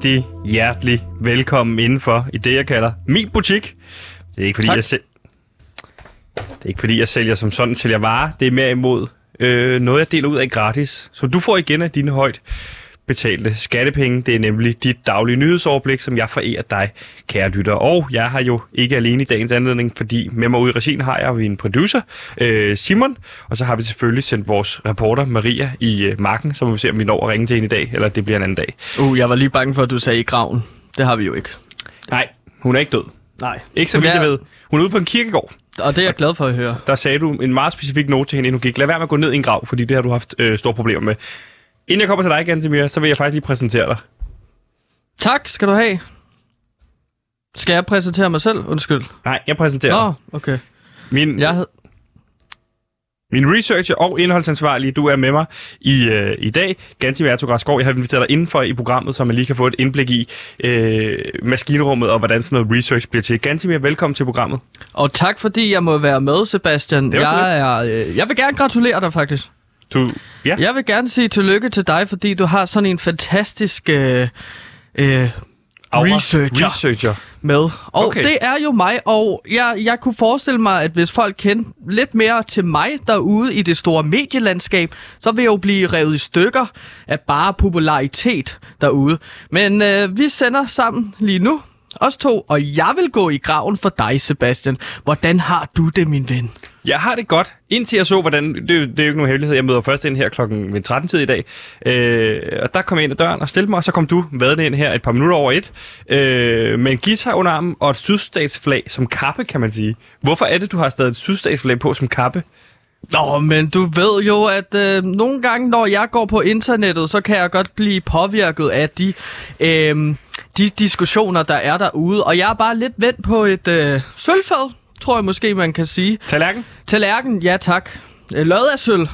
rigtig hjertelig velkommen indenfor i det, jeg kalder min butik. Det er ikke fordi, Tak. jeg selv... Det er ikke fordi, jeg sælger som sådan sælger varer. Det er mere imod øh, noget, jeg deler ud af gratis. Så du får igen af dine højt betalte skattepenge. Det er nemlig dit daglige nyhedsoverblik, som jeg forærer dig, kære lytter. Og jeg har jo ikke alene i dagens anledning, fordi med mig ude i regien har jeg en producer, øh, Simon, og så har vi selvfølgelig sendt vores reporter Maria i øh, marken, så må vi se, om vi når at ringe til hende i dag, eller det bliver en anden dag. Uh, jeg var lige bange for, at du sagde i graven. Det har vi jo ikke. Nej, hun er ikke død. Nej. Ikke så vidt jeg ved. Hun er ude på en kirkegård. Og det er jeg glad for at høre. Der sagde du en meget specifik note til hende, inden hun gik. Lad være med at gå ned i en grav, fordi det har du haft øh, store problemer med. Inden jeg kommer til dig, Gantemir, så vil jeg faktisk lige præsentere dig. Tak skal du have. Skal jeg præsentere mig selv? Undskyld. Nej, jeg præsenterer Nå, okay. Min, Jeg hed... Min researcher og indholdsansvarlige, du er med mig i, øh, i dag. Gantim Ertug jeg har inviteret dig indenfor i programmet, så man lige kan få et indblik i øh, maskinrummet og hvordan sådan noget research bliver til. Gantimir, velkommen til programmet. Og tak fordi jeg må være med, Sebastian. Jeg, er, øh, jeg vil gerne gratulere dig faktisk. Du, ja, Jeg vil gerne sige tillykke til dig, fordi du har sådan en fantastisk øh, øh, Aura. researcher. researcher. med. Og Okay. okay. det er jo mig, og jeg, jeg kunne forestille mig, at hvis folk kendte lidt mere til mig derude i det store medielandskab, så vil jeg jo blive revet i stykker af bare popularitet derude. Men øh, vi sender sammen lige nu, os to, og jeg vil gå i graven for dig, Sebastian. Hvordan har du det, min ven? Jeg har det godt, indtil jeg så, hvordan... Det, er det er jo ikke nogen hemmelighed. Jeg møder først ind her klokken 13 tid i dag. Øh, og der kom jeg ind ad døren og stillede mig, og så kom du vadende ind her et par minutter over et. Øh, med en guitar under armen og et sydstatsflag som kappe, kan man sige. Hvorfor er det, du har stadig et sydstatsflag på som kappe? Nå, men du ved jo, at øh, nogle gange, når jeg går på internettet, så kan jeg godt blive påvirket af de, øh, de diskussioner, der er derude. Og jeg er bare lidt vendt på et øh, sølvfad, tror jeg måske, man kan sige. Tallerken? Tallerken, ja tak. Lod af sølv.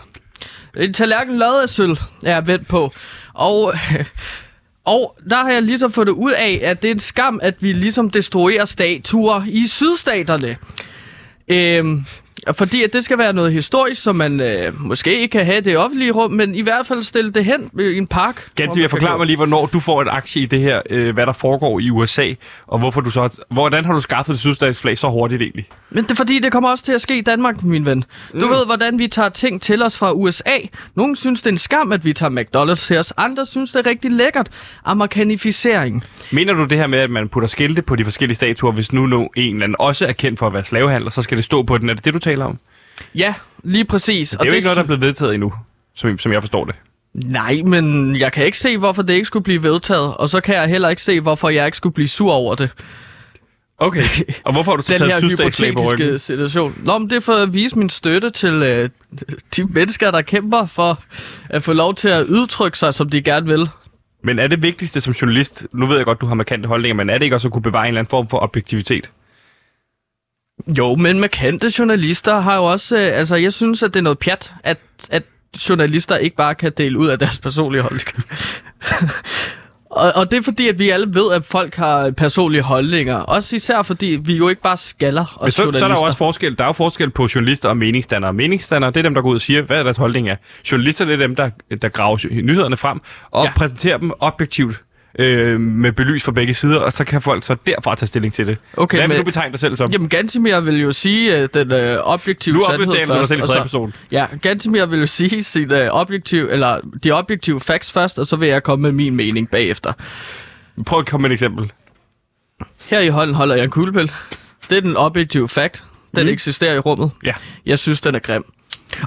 En tallerken lod af sølv er jeg vendt på. Og, og der har jeg ligesom fundet ud af, at det er en skam, at vi ligesom destruerer statuer i sydstaterne. Øhm, fordi at det skal være noget historisk, som man øh, måske ikke kan have det offentlige rum, men i hvert fald stille det hen i en park. Ganske, jeg forklarer mig lige, hvornår du får et aktie i det her, øh, hvad der foregår i USA, og hvorfor du så har, hvordan har du skaffet det sydstatsflag så hurtigt egentlig? Men det er fordi, det kommer også til at ske i Danmark, min ven. Du mm. ved, hvordan vi tager ting til os fra USA. Nogle synes, det er en skam, at vi tager McDonald's til os. Andre synes, det er rigtig lækkert. Amerikanisering. Mener du det her med, at man putter skilte på de forskellige statuer, hvis nu, nu en eller anden også er kendt for at være slavehandler, så skal det stå på den? Er det det, du taler om? Ja, lige præcis. Det er jo ikke noget, der er blevet vedtaget endnu, som, som jeg forstår det. Nej, men jeg kan ikke se, hvorfor det ikke skulle blive vedtaget. Og så kan jeg heller ikke se, hvorfor jeg ikke skulle blive sur over det. Okay. Og hvorfor har du Den taget her sydstatsflag på ryggen? hypotetiske situation. Nå, men det er for at vise min støtte til øh, de mennesker, der kæmper for at få lov til at udtrykke sig, som de gerne vil. Men er det vigtigste som journalist, nu ved jeg godt, du har markante holdninger, men er det ikke også at kunne bevare en eller anden form for objektivitet? Jo, men markante journalister har jo også... Øh, altså, jeg synes, at det er noget pjat, at, at journalister ikke bare kan dele ud af deres personlige holdninger. og, og det er fordi, at vi alle ved, at folk har personlige holdninger. Også især fordi, vi jo ikke bare skaller os så, journalister. så er der jo også forskel. Der er jo forskel på journalister og meningsdannere. Meningsdannere, det er dem, der går ud og siger, hvad deres holdning er. Journalister, det er dem, der, der graver nyhederne frem og. Ja. præsenterer dem objektivt øh, med belys fra begge sider, og så kan folk så derfra tage stilling til det. Okay, Hvad vil men- du betegne dig selv som? Jamen, Gantimir vil jo sige uh, den uh, objektive nu sandhed opdager du dig først. selv i tredje person. Ja, Gantimir vil jo sige sin, uh, objektiv, eller de objektive facts først, og så vil jeg komme med min mening bagefter. Prøv at komme med et eksempel. Her i hånden holder jeg en kuglepil. Det er den objektive fact. Den mm. eksisterer i rummet. Ja. Jeg synes, den er grim.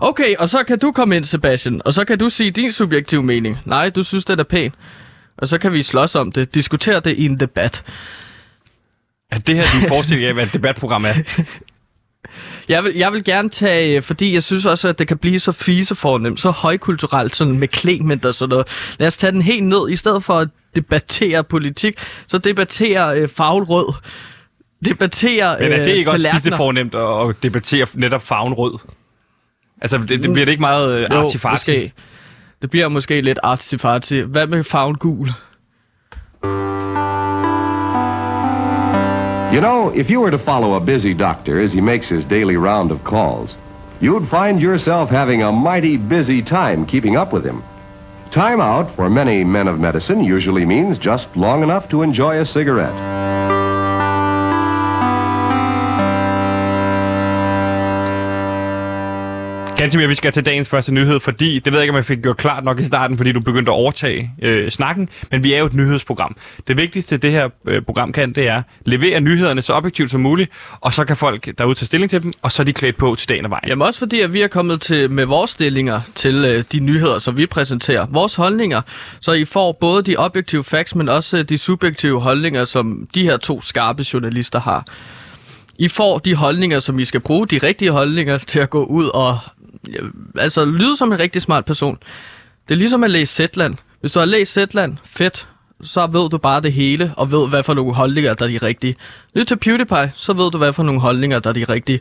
Okay, og så kan du komme ind, Sebastian, og så kan du sige din subjektive mening. Nej, du synes, den er pæn. Og så kan vi slås om det, diskutere det i en debat. Er det her din forestilling af, hvad et debatprogram er? Jeg vil, jeg vil gerne tage, fordi jeg synes også, at det kan blive så fisefornemt, så højkulturelt, sådan med klement og sådan noget. Lad os tage den helt ned, i stedet for at debattere politik, så debattere øh, farvelrød. Debattere Men er det øh, ikke også tallerkener. lige fornemt at, at debattere netop farven rød? Altså, det, det bliver det ikke meget øh, måske. Det bliver måske lidt artifarti. Hvad med farven gul? You know, if you were to follow a busy doctor as he makes his daily round of calls, you'd find yourself having a mighty busy time keeping up with him. Time out for many men of medicine usually means just long enough to enjoy a cigarette. Gansimir, vi skal til dagens første nyhed, fordi, det ved jeg ikke, om jeg fik gjort klart nok i starten, fordi du begyndte at overtage øh, snakken, men vi er jo et nyhedsprogram. Det vigtigste, det her øh, program kan, det er levere nyhederne så objektivt som muligt, og så kan folk derude tage stilling til dem, og så er de klædt på til dagen og vejen. Jamen også fordi, at vi er kommet til med vores stillinger til øh, de nyheder, som vi præsenterer. Vores holdninger, så I får både de objektive facts, men også øh, de subjektive holdninger, som de her to skarpe journalister har. I får de holdninger, som I skal bruge, de rigtige holdninger, til at gå ud og ja, altså lyde som en rigtig smart person. Det er ligesom at læse Zetland. Hvis du har læst Zetland, fedt, så ved du bare det hele, og ved, hvad for nogle holdninger, der er de rigtige. Lyt til PewDiePie, så ved du, hvad for nogle holdninger, der er de rigtige.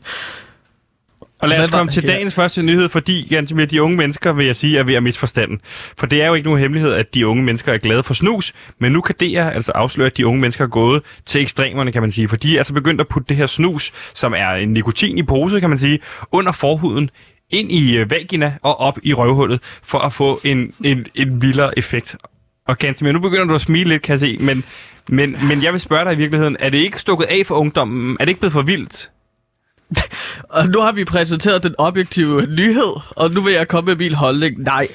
Og lad os komme til ja. dagens første nyhed, fordi Gansimir, de unge mennesker, vil jeg sige, er ved at misforstanden. For det er jo ikke nogen hemmelighed, at de unge mennesker er glade for snus, men nu kan DR altså afsløre, at de unge mennesker er gået til ekstremerne, kan man sige. For de er altså begyndt at putte det her snus, som er en nikotin i pose, kan man sige, under forhuden, ind i øh, vagina og op i røvhullet, for at få en, en, en vildere effekt. Og Gansimir, nu begynder du at smile lidt, kan jeg se, men, men, men jeg vil spørge dig i virkeligheden, er det ikke stukket af for ungdommen? Er det ikke blevet for vildt? Og nu har vi præsenteret den objektive nyhed, og nu vil jeg komme med min holdning. Nej.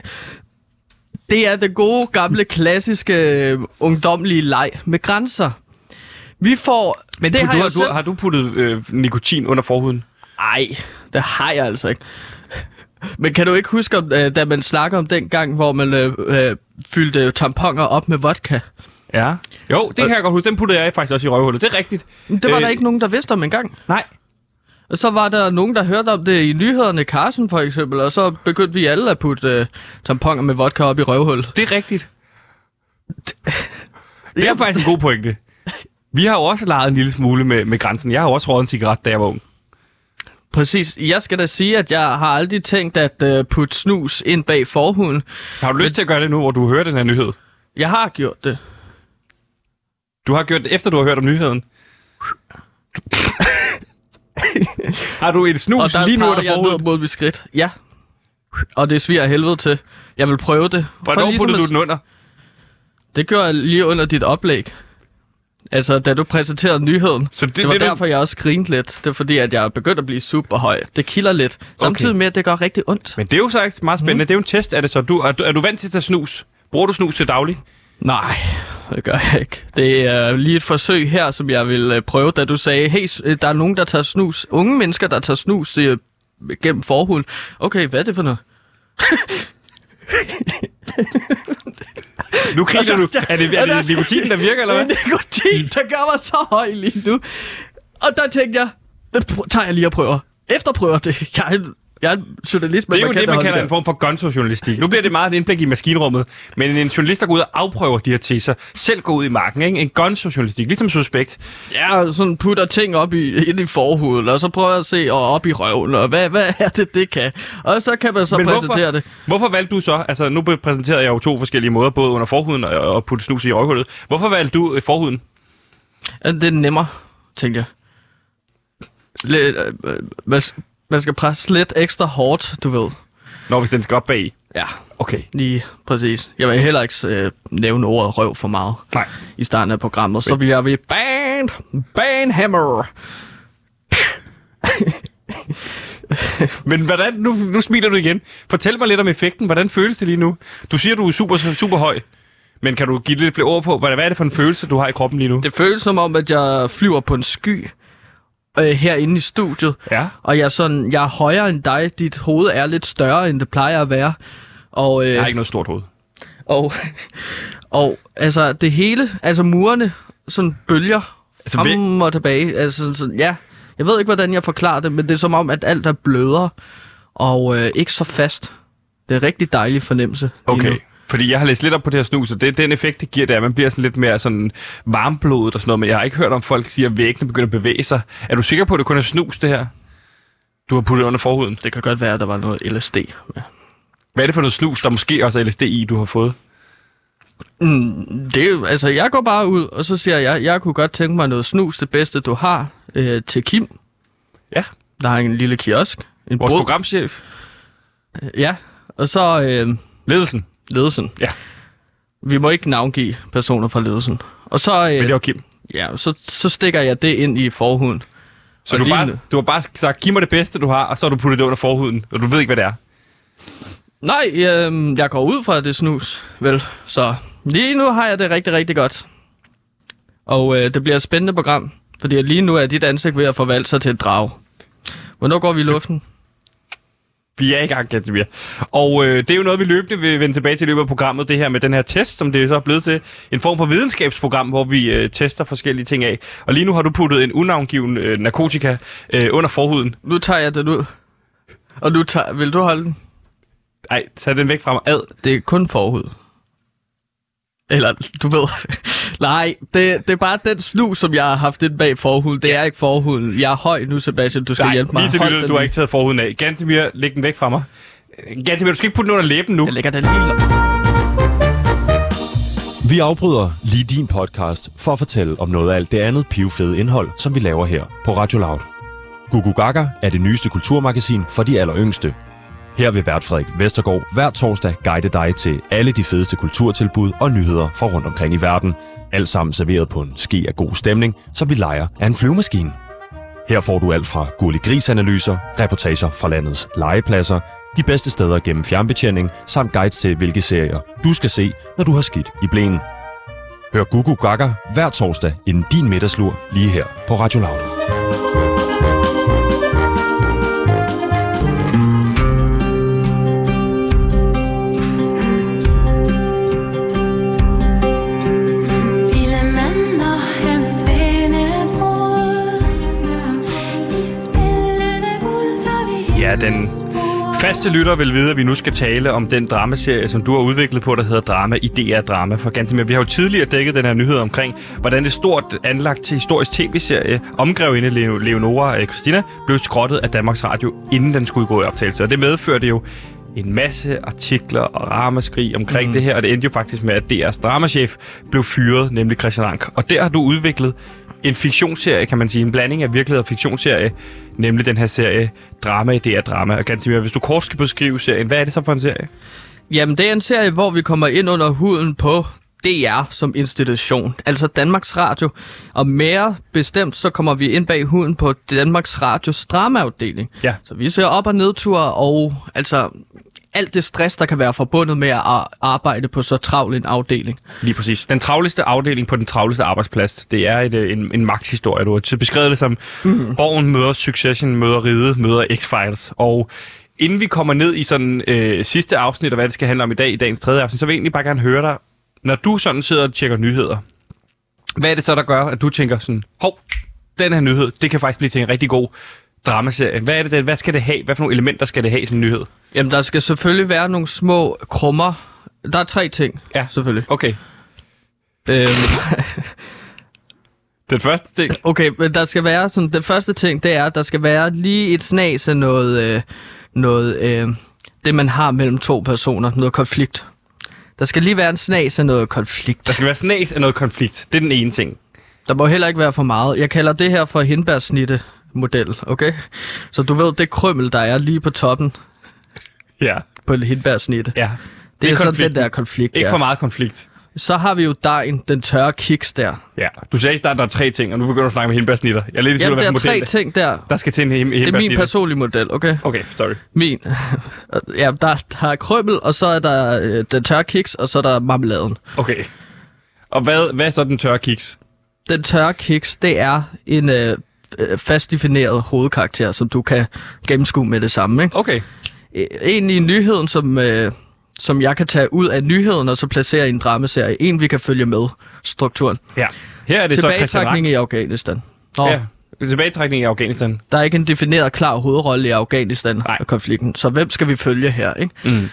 Det er det gode, gamle, klassiske, øh, ungdomlige leg med grænser. Vi får... Men det du, har du, selv... har du puttet øh, nikotin under forhuden? Ej, det har jeg altså ikke. Men kan du ikke huske, om, øh, da man snakker om den gang, hvor man øh, øh, fyldte tamponer op med vodka? Ja. Jo, det kan jeg godt huske. Den puttede jeg faktisk også i røvhullet. Det er rigtigt. Det var Øh, der ikke nogen, der vidste om engang. Nej. Og så var der nogen, der hørte om det i nyhederne, Carsten for eksempel, og så begyndte vi alle at putte øh, tamponer med vodka op i røvhullet. Det er rigtigt. Det er faktisk en god pointe. Vi har jo også leget en lille smule med, med grænsen. Jeg har jo også røget en cigaret, da jeg var ung. Præcis. Jeg skal da sige, at jeg har aldrig tænkt at øh, putte snus ind bag forhuden. Har du lyst til at gøre det nu, hvor du hører den her nyhed? Jeg har gjort det. Du har gjort det, efter du har hørt om nyheden. har du et Og snus der lige nu under jeg ned mod mit skridt. Ja. Og det sviger helvede til. Jeg vil prøve det. Hvornår ligesom puttede at- du den under? Det gjorde jeg lige under dit oplæg. Altså, da du præsenterede nyheden. Så Det, det- var det, du- derfor, jeg også grinte lidt. Det er fordi, at jeg er begyndt at blive super høj. Det kilder lidt. Samtidig med, at det gør rigtig ondt. Men det er jo så meget spændende. Mm. Det er jo en test af det, så du, er, du, er du vant til at tage snus? Bruger du snus til daglig? Nej, det gør jeg ikke. Det er lige et forsøg her, som jeg vil øh, prøve, da du sagde, hey, øh, der er nogen, der tager snus. Unge mennesker, der tager snus øh, gennem forhuden. Okay, hvad er det for noget? Nu griner du. Er det, er det nikotinen, der virker, eller hvad? Det er nikotin, der gør mig så høj lige nu. Og der tænkte jeg, det tager jeg lige og prøver. Efterprøver det. Jeg jeg er journalist med Det er jo det, man kalder en form for gonzo-journalistik. Nu bliver det meget et indblik i maskinrummet, men en journalist, der går ud og afprøver de her teser, selv går ud i marken, ikke? En gonzo-journalistik, ligesom suspekt. Ja, sådan putter ting op i, ind i forhuden, og så prøver jeg at se og op i røven, og hvad, hvad er det, det kan? Og så kan man så Men præsentere hvorfor, det. hvorfor valgte du så, altså nu præsenterede jeg jo to forskellige måder, både under forhuden og, og putte snus i øjehullet. Hvorfor valgte du øh, forhuden? Det er nemmere, tænkte jeg. Lidt, øh, øh, man, skal presse lidt ekstra hårdt, du ved. Når hvis den skal op bag. Ja, Okay. lige præcis. Jeg vil heller ikke øh, nævne ordet røv for meget Nej. i starten af programmet. Så vil jeg ved band, bandhammer. Men hvordan, nu, nu smiler du igen. Fortæl mig lidt om effekten. Hvordan føles det lige nu? Du siger, du er super, super høj. Men kan du give lidt flere ord på, hvad hvad er det for en følelse, du har i kroppen lige nu? Det føles som om, at jeg flyver på en sky øh, herinde i studiet. Ja. Og jeg er, sådan, jeg er højere end dig. Dit hoved er lidt større, end det plejer at være. Og, øh, Jeg har ikke noget stort hoved. og, og altså det hele, altså murene, sådan bølger Altså, altså, vi- frem og tilbage. Altså sådan, ja, jeg ved ikke, hvordan jeg forklarer det, men det er som om, at alt er blødere og øh, ikke så fast. Det er en rigtig dejlig fornemmelse. Okay. Fordi jeg har læst lidt op på det her snus, og det, den effekt, det giver, det er, at man bliver sådan lidt mere sådan varmblodet og sådan noget, men jeg har ikke hørt om folk siger, at væggene begynder at bevæge sig. Er du sikker på, at det kun er snus, det her? Du har puttet under forhuden. Det kan godt være, at der var noget LSD. Ja. Hvad er det for noget snus, der måske også er LSD i, du har fået? Mm, det altså, jeg går bare ud, og så siger jeg, jeg kunne godt tænke mig noget snus, det bedste du har, øh, til Kim. Ja. Der har en lille kiosk. En Vores brød. programchef. Ja, og så, øh, Ledelsen. Ledelsen. Ja. Vi må ikke navngive personer fra ledelsen. Og så, Men øh, det var Kim. ja, så, så stikker jeg det ind i forhuden. Så Og du, bare, du har bare sagt, giv mig det bedste, du har, og så har du puttet det under forhuden, og du ved ikke, hvad det er. Nej, øh, jeg går ud fra at det snus, vel. Så lige nu har jeg det rigtig, rigtig godt. Og øh, det bliver et spændende program, fordi lige nu er dit ansigt ved at forvalte sig til et drag. Hvornår går vi i luften? Vi er i gang, Gantemir. Og øh, det er jo noget, vi løbende vil vende tilbage til i løbet af programmet, det her med den her test, som det så er blevet til. En form for videnskabsprogram, hvor vi øh, tester forskellige ting af. Og lige nu har du puttet en unavngiven øh, narkotika øh, under forhuden. Nu tager jeg den ud. Og nu tager... Vil du holde den? Ej, tag den væk fra mig. Ad. Det er kun forhud. Eller, du ved... Nej, det, det er bare den snus, som jeg har haft ind bag forhuden. Det er ikke forhuden. Jeg er høj nu, Sebastian. Du skal Nej, hjælpe mig. lige til lytter, den du har ikke taget forhuden af. Gantemir, læg den væk fra mig. Gantemir, du skal ikke putte den under læben nu. Jeg lægger den lige... Vi afbryder lige din podcast for at fortælle om noget af alt det andet pivfede indhold, som vi laver her på Radio Loud. Gugu Gaga er det nyeste kulturmagasin for de alleryngste. Her vil vært Frederik Vestergaard hver torsdag guide dig til alle de fedeste kulturtilbud og nyheder fra rundt omkring i verden. Alt sammen serveret på en ske af god stemning, som vi leger af en flyvemaskine. Her får du alt fra gullig grisanalyser, reportager fra landets legepladser, de bedste steder gennem fjernbetjening, samt guides til, hvilke serier du skal se, når du har skidt i blæen. Hør Gugu Gaga hver torsdag inden din middagslur lige her på Radio Loud. Ja, den Faste lytter vil vide, at vi nu skal tale om den dramaserie, som du har udviklet på, der hedder Drama Idéer Drama for Gantemir. Vi har jo tidligere dækket den her nyhed omkring, hvordan det stort anlagt til historisk tv-serie Omgrevinde Leo- Leonora øh, Christina blev skrottet af Danmarks Radio, inden den skulle gå i optagelse. Og det medførte jo en masse artikler og ramaskrig omkring mm. det her, og det endte jo faktisk med, at DR's dramachef blev fyret, nemlig Christian Ank. Og der har du udviklet en fiktionsserie, kan man sige, en blanding af virkelighed og fiktionsserie, nemlig den her serie Drama Idéer Drama. Og Gantemir, hvis du kort skal beskrive serien, hvad er det så for en serie? Jamen, det er en serie, hvor vi kommer ind under huden på DR som institution, altså Danmarks Radio. Og mere bestemt, så kommer vi ind bag huden på Danmarks Radios dramaafdeling. Ja. Så vi ser op- og nedture og altså alt det stress, der kan være forbundet med at ar- arbejde på så travl en afdeling. Lige præcis. Den travleste afdeling på den travleste arbejdsplads, det er et, øh, en, en magthistorie. Du har beskrevet det som mm. Borgen møder Succession, møder Ride, møder X-Files. Og inden vi kommer ned i sådan øh, sidste afsnit, og hvad det skal handle om i dag, i dagens tredje afsnit, så vil jeg egentlig bare gerne høre dig, når du sådan sidder og tjekker nyheder, hvad er det så, der gør, at du tænker sådan, hov, den her nyhed, det kan faktisk blive til en rigtig god dramaserie. Hvad er det, det- hvad skal det have? Hvad for nogle elementer skal det have i en nyhed? Jamen, der skal selvfølgelig være nogle små krummer. Der er tre ting, Ja. selvfølgelig. Okay. Øhm, Den første ting. Okay, men der skal være sådan, den første ting, det er, at der skal være lige et snas af noget, øh, noget øh, det man har mellem to personer, noget konflikt. Der skal lige være en snas af noget Der konflikt. skal være snas af noget konflikt. Det er den ene ting. Der må heller ikke være for meget. Jeg kalder det her for hindbærsnitte model, okay? Så du ved, det krømmel, der er lige på toppen Ja. på hindbærsnitte. Ja. det er sådan konflikten. den der konflikt Ikke der. for meget konflikt. Så har vi jo dejen, den tørre kiks der. Ja. Du sagde i starten, der er tre ting, og nu begynder du at snakke med hindbærsnitter. Jeg er lidt i tvivl, der er tre ting der. der skal til en him- Det er min hindbærsnitter. personlige model, okay? Okay, sorry. Min. ja, der, der er krømmel, og så er der øh, den tørre kiks, og så er der marmeladen. Okay. Og hvad, hvad er så den tørre kiks? Den tørre kiks, det er en øh, fast defineret hovedkarakter, som du kan gennemskue med det samme. Ikke? Okay. Øh, En i nyheden, som, øh, som jeg kan tage ud af nyheden, og så placere i en dramaserie. En, vi kan følge med strukturen. Ja. Her er det så Tilbagetrækning Rank. i Afghanistan. Nå, Ja. Tilbagetrækning i Afghanistan. Der er ikke en defineret klar hovedrolle i. Afghanistan-konflikten, så hvem skal vi følge her? Ikke? Mm.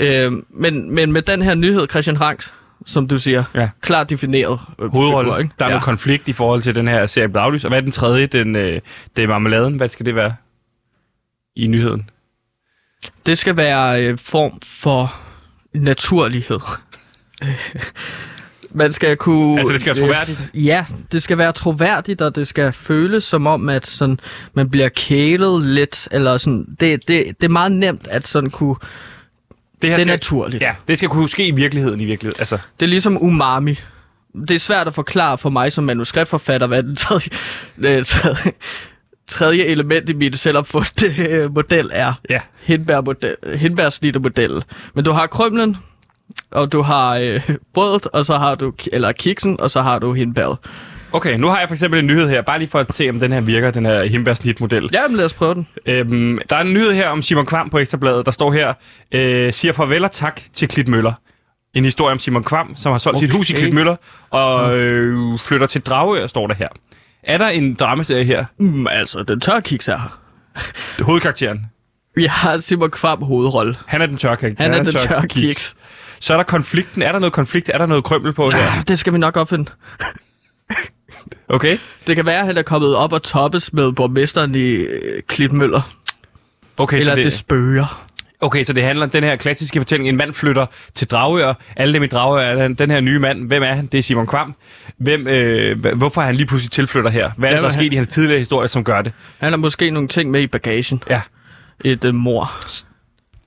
Øh, men, men med den her nyhed, Christian Rank, som du siger, Ja. klart defineret øh, Hovedrolle. ikke? Der er ja. noget konflikt i forhold til den her serie Blauglys. Og hvad er den tredje? Den, øh, det er marmeladen. Hvad skal det være i nyheden? Det skal være en form for naturlighed. Man skal kunne... Altså, det skal være troværdigt? Ja, det skal være troværdigt, og det skal føles som om, at sådan, man bliver kælet lidt, eller sådan... Det, det, det er meget nemt at sådan kunne Det, her Det er skal, naturligt. Ja, det skal kunne ske i virkeligheden i virkeligheden. Altså, Det er ligesom umami. Det er svært at forklare for mig som manuskriptforfatter, hvad den tredje, øh, tredje, tredje element i min selvopfundne øh, model er. ja. Hindbærsnittermodellen. Men du har krymlen, og du har øh, brødet, og så har du, eller kiksen, og så har du hindbæret. Okay, nu har jeg for eksempel en nyhed her, bare lige for at se, om den her virker, den her himbærsnitmodel. Ja, men lad os prøve den. Øhm, der er en nyhed her om Simon Kvam på Ekstrabladet, der står her, øh, siger farvel og tak til Klit Møller. En historie om Simon Kvam, som har solgt okay. sit hus i. Klit Møller, og øh, flytter til Dragør, står der her. Er der en dramaserie her? Mm, altså, den tør kiks er her. Hovedkarakteren. Vi har Simon Kvam hovedrolle. Han er den tør karakter. Han er den tør kiks. Så er der konflikten. Er der noget konflikt? Er der noget krømmel på her? Ja, det skal vi nok opfinde. Okay. Det kan være, at han er kommet op og toppes med borgmesteren i øh, Klitmøller. Okay, Eller så det... det, det spøger. okay, så det handler om den her klassiske fortælling. En mand flytter til Dragør. Alle dem i Dragør er den, den her nye mand. Hvem er han? Det er Simon Kvam. Hvem, øh, hvorfor er han lige pludselig tilflytter her? Hvad er det, der er han? sket i hans tidligere historie, som gør det? Han har måske nogle ting med i bagagen. Ja. Et øh, mor.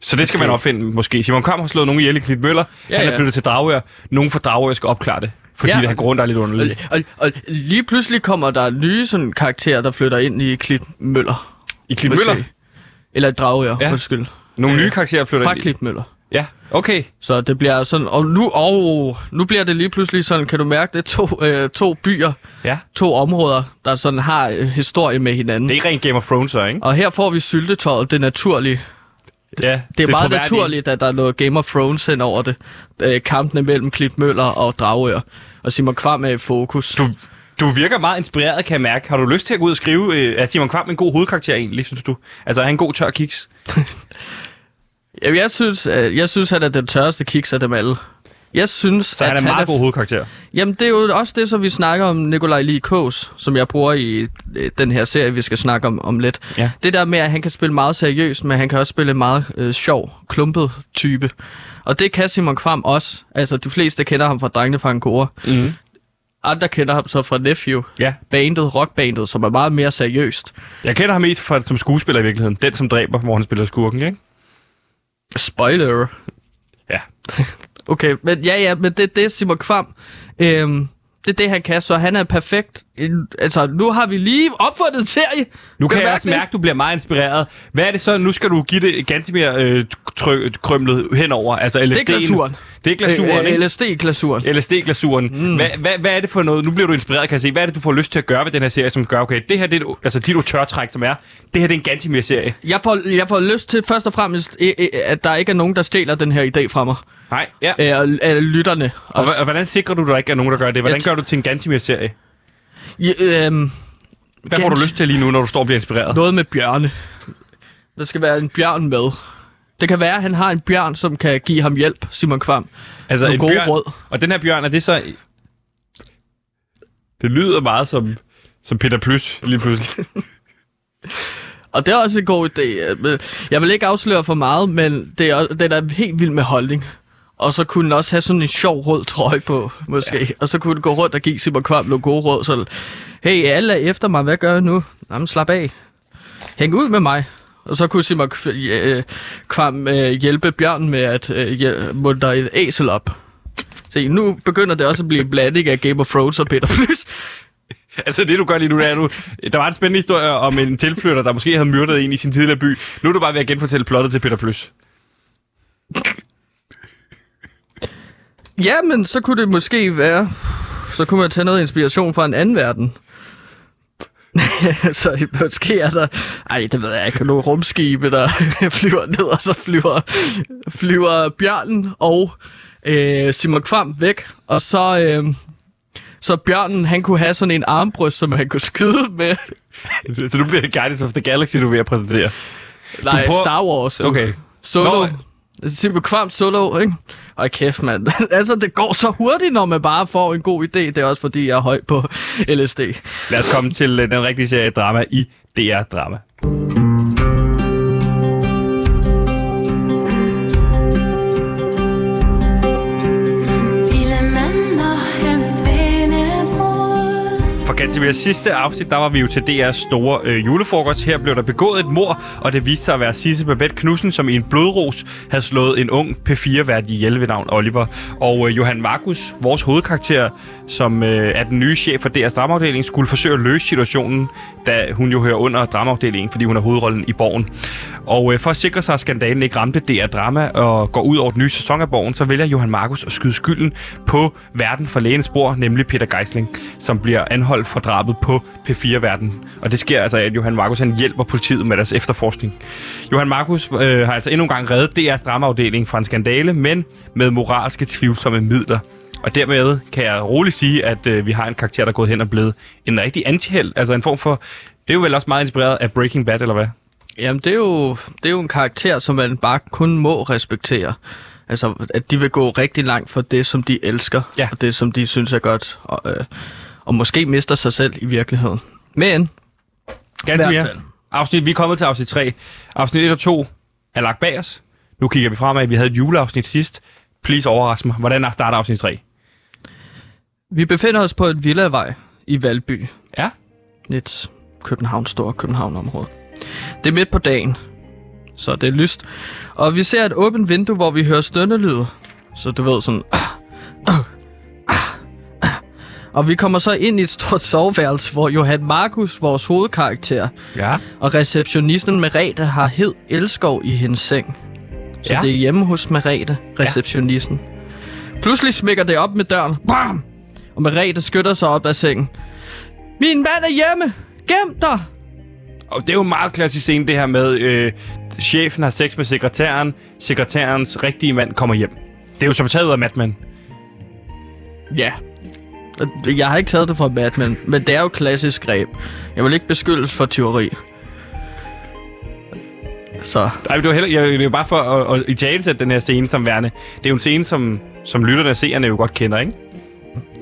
Så det skal Okay. man opfinde, måske. Simon Kvam har slået nogen ihjel i Klit Møller. Ja, han er ja. flyttet til Dragør. Nogen fra Dragør skal opklare det. Fordi Ja. han går rundt der er lidt Og, underligt. og, og lige pludselig kommer der nye sådan, karakterer, der flytter ind i Klitmøller. I Klit Møller? Eller Dragør, ja. Undskyld. Nogle nye karakterer flytter Fra ind. i- Klitmøller. Ja, okay. Så det bliver sådan, og nu, og nu bliver det lige pludselig sådan, kan du mærke det, to, øh, to byer, Ja. to områder, der sådan har øh, historie med hinanden. Det er ikke rent Game of Thrones, så, ikke? Og her får vi syltetøjet, det naturlige. Ja, Det er, meget naturligt, at der er noget Game of Thrones hen over det. Øh, kampene mellem Klitmøller og Dragør. Og Simon Kvam er i fokus. Du, du virker meget inspireret, kan jeg mærke. Har du lyst til at gå ud og skrive, øh, er Simon Kvam en god hovedkarakter egentlig, synes du? Altså, er han en god tør kiks? Jamen, jeg synes, jeg synes, han er den tørreste kiks af dem alle. Jeg synes, Så han er en meget god hovedkarakter. Jamen, det er jo også det, som vi snakker om Nikolaj Lee Kås, som jeg bruger i den her serie, vi skal snakke om om lidt. Ja. Det der med, at han kan spille meget seriøst, men han kan også spille en meget øh, sjov, klumpet type. Og det kan Simon Kvam også. Altså, de fleste kender ham fra Drengene fra Angora. Mm. Andre kender ham så fra Nephew, Ja. bandet, rockbandet, som er meget mere seriøst. Jeg kender ham mest fra, som skuespiller i virkeligheden. Den, som dræber, hvor han spiller skurken, ikke? Spoiler. Ja. Okay, men ja, ja, men det er det, Simon Kvam. Øhm, det er det, han kan, så han er perfekt. Altså, nu har vi lige opfundet en serie. Nu kan du jeg også mærke, at du bliver meget inspireret. Hvad er det så? Nu skal du give det ganske mere øh, try- krømlet henover. Altså LSD'en. Det er glasuren. Det er glasuren, Øh, ikke? LSD-glasuren. LSD-glasuren. Mm. Hvad, hvad, hvad er det for noget? Nu bliver du inspireret, kan jeg se. Hvad er det, du får lyst til at gøre ved den her serie, som gør, okay, det her det er altså dit tørtræk, som er, det her det er en Gantimir-serie. Jeg får, jeg får lyst til først og fremmest, øh, øh, at der ikke er nogen, der stjæler den her idé fra mig. Nej, ja. Øh, og, øh, lytterne. Og, hva- og hvordan sikrer du, at der ikke er nogen, der gør det? Hvordan gør du til en Gantimir-serie? Ja, øhm, Hvad får du lyst til lige nu, når du står og bliver inspireret? noget med bjørne. Der skal være en bjørn med. Det kan være, at han har en bjørn, som kan give ham hjælp, Simon Kvam. Altså Nogle gode råd. Og den her bjørn, er det så... Det lyder meget som, som Peter Plys, lige pludselig. Og det er også en god idé. øh, Jeg vil ikke afsløre for meget, men det er, den er helt vild med holdning. Og så kunne den også have sådan en sjov rød trøje på, måske. Ja. Og så kunne den gå rundt og give Simon Kvam gode råd. Så, hey, alle er efter mig, hvad gør jeg nu? Jamen, slap af. Hæng ud med mig. Og så kunne Simon øh, Kvam øh, hjælpe Bjørn med at øh, muntre et æsel op. Se, nu begynder det også at blive en blanding af Game of Thrones og Peter Plys. altså det, du gør lige nu, det er, du... Der var en spændende historie om en tilflytter, der måske havde myrdet en i sin tidligere by. Nu er du bare ved at genfortælle plottet til Peter Plys. Ja, men så kunne det måske være... Så kunne man tage noget inspiration fra en anden verden. så måske er der... Ej, det ved jeg ikke. Nogle rumskibe, der flyver ned, og så flyver, flyver bjørnen og øh, Simon Kvam væk. Og så... Øh, så bjørnen, han kunne have sådan en armbryst, som han kunne skyde med. Så nu bliver det Guardians of the Galaxy, du er ved at præsentere. Nej, prøver- Star Wars. Okay. Solo. Nå, Simpel kvamt solo, ikke? Ej kæft, mand. altså, det går så hurtigt, når man bare får en god idé. Det er også, fordi jeg er høj på LSD. Lad os komme til øh, den rigtige serie drama i DR Drama. Ville mænd til sidste afsnit, der var vi jo til DR's store øh, julefrokost. Her blev der begået et mor, og det viste sig at være Sisse Babette Knudsen, som i en blodros havde slået en ung P4-vært ihjel ved navn Oliver. Og øh, Johan Markus, vores hovedkarakter, som øh, er den nye chef for DR's dramaafdeling, skulle forsøge at løse situationen, da hun jo hører under dramaafdelingen, fordi hun er hovedrollen i Borgen. Og øh, for at sikre sig, at skandalen ikke ramte DR Drama og går ud over den nye sæson af Borgen, så vælger Johan Markus at skyde skylden på verden for lægens bror, nemlig Peter Geisling, som bliver anholdt for drabet på P4-verden. Og det sker altså, at Johan Markus han hjælper politiet med deres efterforskning. Johan Markus øh, har altså endnu en gang reddet DR's dramaafdeling fra en skandale, men med moralske tvivlsomme midler. Og dermed kan jeg roligt sige, at øh, vi har en karakter, der er gået hen og blevet en rigtig antiheld. Altså en form for... Det er jo vel også meget inspireret af Breaking Bad, eller hvad? Jamen, det er, jo, det er jo en karakter, som man bare kun må respektere. Altså, at de vil gå rigtig langt for det, som de elsker, Ja. og det, som de synes er godt, og, øh, og måske mister sig selv i virkeligheden. Men, Ganske mere. Afsnit, vi er kommet til afsnit 3. Afsnit 1 og 2 er lagt bag os. Nu kigger vi fremad. Vi havde et juleafsnit sidst. Please overrask mig. Hvordan starter afsnit 3? Vi befinder os på et villavej i Valby. Ja. Et København, store København-område. Det er midt på dagen, så det er lyst. Og vi ser et åbent vindue, hvor vi hører stønnelyde. Så du ved sådan... Og vi kommer så ind i et stort soveværelse, hvor Johan Markus, vores hovedkarakter, Ja. og receptionisten Merete har hed elskov i hendes seng. Så ja. det er hjemme hos Merete, receptionisten. Ja. Pludselig smækker det op med døren. Bam! Og Merete skytter sig op af sengen. Min mand er hjemme! Gem dig! Og det er jo en meget klassisk scene, det her med, øh, chefen har sex med sekretæren, sekretærens rigtige mand kommer hjem. Det er jo som taget af Mad Men. Ja. Jeg har ikke taget det fra Batman, men det er jo klassisk greb. Jeg vil ikke beskyldes for tyveri. Så Ej, det var heller, jeg, det er jo bare for at, at i talesætte den her scene som værende. Det er jo en scene, som, som lytterne og seerne jo godt kender, ikke?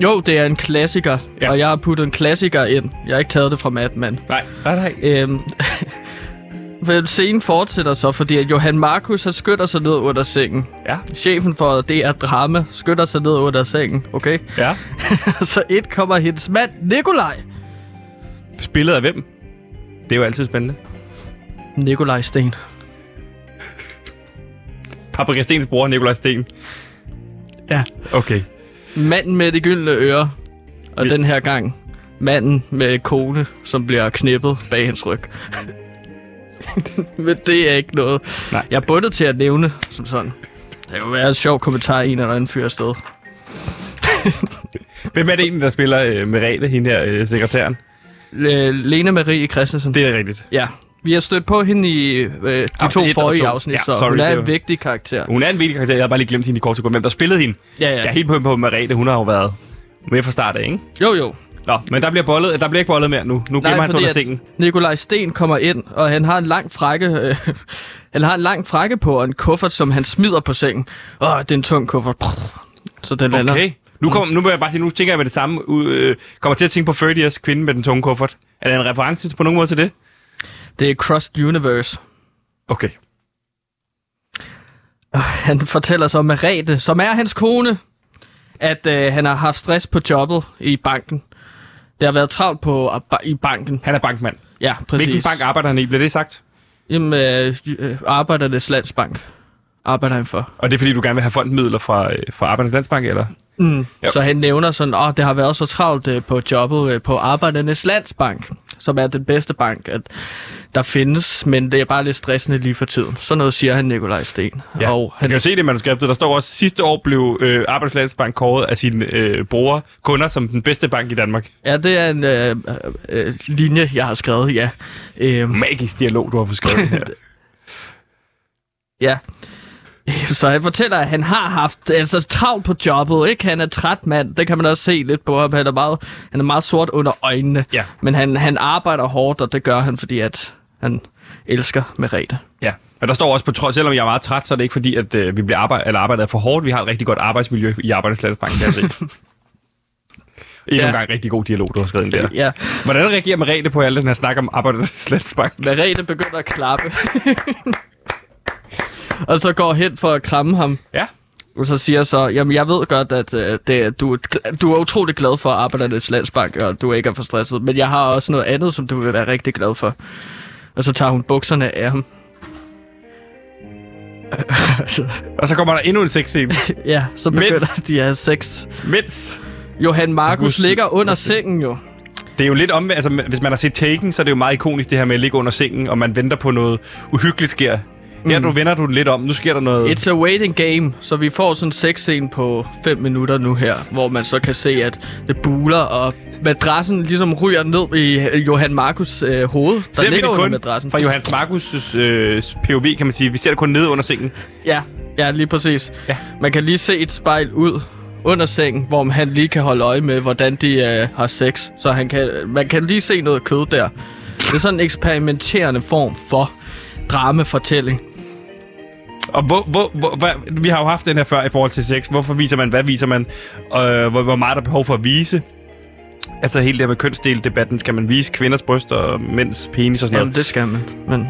Jo, det er en klassiker, Ja. og jeg har puttet en klassiker ind. Jeg har ikke taget det fra Batman. Nej, nej, nej. Øhm, men scenen fortsætter så, fordi at Johan Markus han skytter sig ned under sengen. Ja, Chefen for det er drama skytter sig ned under sengen, okay? ja. så et kommer hendes mand, Nikolaj. Spillet af hvem? Det er jo altid spændende. Nikolaj Sten. Paprika Stens bror, Nikolaj Sten. Ja. Okay. Manden med det gyldne øre. Og Vi- den her gang, manden med kone, som bliver knippet bag hans ryg. Men det er ikke noget, Nej. jeg er bundet til at nævne som sådan. Det kan jo være en sjov kommentar, en eller anden fyr afsted. Hvem er det egentlig, der spiller øh, Merete, hende her, øh, sekretæren? Le- Lene Marie Christensen. Det er rigtigt. Ja, vi har stødt på hende i øh, de Afsnit to forrige to. afsnit, Ja, så sorry, hun er en vigtig karakter. Hun er en vigtig karakter. Jeg har bare lige glemt hende i kort sekund. Hvem der spillede hende? Ja, ja. Jeg er helt på, på Merete. Hun har jo været med fra start af, ikke? Jo, jo. Nå, men der bliver, bollet, der bliver ikke bollet mere nu. Nu gemmer han sig under sengen. Nikolaj Sten kommer ind, og han har en lang frække, øh, han har en lang frække på, og en kuffert, som han smider på sengen. Åh, det er en tung kuffert. Så den lander. Okay. Nu, kom, nu, må jeg bare sige, nu tænker jeg med det samme. Øh, kommer til at tænke på 30 Years kvinde med den tunge kuffert. Er det en reference på nogen måde til det? Det er Crossed Universe. Okay. Han fortæller så Merete, som er hans kone, at øh, han har haft stress på jobbet i banken. Det har været travlt på, i banken. Han er bankmand. Ja, præcis. Hvilken bank arbejder han i? Bliver det sagt? Jamen, øh, øh, Arbejdernes Landsbank arbejder han for. Og det er fordi, du gerne vil have fondmidler fra, øh, fra Arbejdernes Landsbank, eller? Mm. Så han nævner sådan, at det har været så travlt øh, på jobbet øh, på Arbejdernes Landsbank, som er den bedste bank, at der findes, men det er bare lidt stressende lige for tiden. Sådan noget siger han Nikolaj Sten. Ja. Og Han kan jo se det i manuskriptet. Der står også, sidste år blev øh, Arbejdernes Landsbank kåret af sine øh, brugere, kunder, som den bedste bank i Danmark. ja, det er en øh, øh, linje, jeg har skrevet, ja. Øh, Magisk dialog, du har fået skrevet ja. Så han fortæller, at han har haft altså, travlt på jobbet, ikke? Han er træt mand, det kan man også se lidt på ham. Han er meget, han er meget sort under øjnene. Ja. Men han, han arbejder hårdt, og det gør han, fordi at han elsker Merete. Ja, og der står også på trods, selvom jeg er meget træt, så er det ikke fordi, at øh, vi bliver arbejde, eller arbejdet for hårdt. Vi har et rigtig godt arbejdsmiljø i Arbejdernes Landsbank, kan jeg se. Endnu Ja. en gang rigtig god dialog, du har skrevet ind der. Ja, Hvordan reagerer Merete på alle den her snak om Arbejdernes Landsbank? Merete begynder at klappe. og så går hen for at kramme ham. Ja, Og så siger jeg så, jamen jeg ved godt, at øh, det, du, du er utrolig glad for Arbejdernes Landsbank, og du ikke er for stresset. Men jeg har også noget andet, som du vil være rigtig glad for. Og så tager hun bukserne af ham. Og så kommer der endnu en sexscene. ja, så Mens- begynder de at have sex. Mens Johan Markus ligger under sengen jo. det er jo lidt om, altså hvis man har set Taken, så er det jo meget ikonisk det her med at ligge under sengen, og man venter på noget uhyggeligt sker. Her du vender du den lidt om. Nu sker der noget... It's a waiting game, så vi får sådan en sexscene på 5 minutter nu her, hvor man så kan se, at det buler, og madrassen ligesom ryger ned i Johan Markus øh, hoved, der Ser vi ligger det under kun madrassen. fra Johannes Markus' øh, POV, kan man sige. Vi ser det kun nede under sengen. Ja, ja, lige præcis. Ja. Man kan lige se et spejl ud under sengen, hvor han lige kan holde øje med, hvordan de øh, har sex. Så han kan, man kan lige se noget kød der. Det er sådan en eksperimenterende form for dramafortælling. Og hvor, hvor, hvor, hvor, vi har jo haft den her før i forhold til sex. Hvorfor viser man, hvad viser man, øh, hvor, hvor meget der er behov for at vise. Altså hele det her med kønsdeldebatten. Skal man vise kvinders bryster og mænds penis og sådan Jamen, noget? det skal man. Men...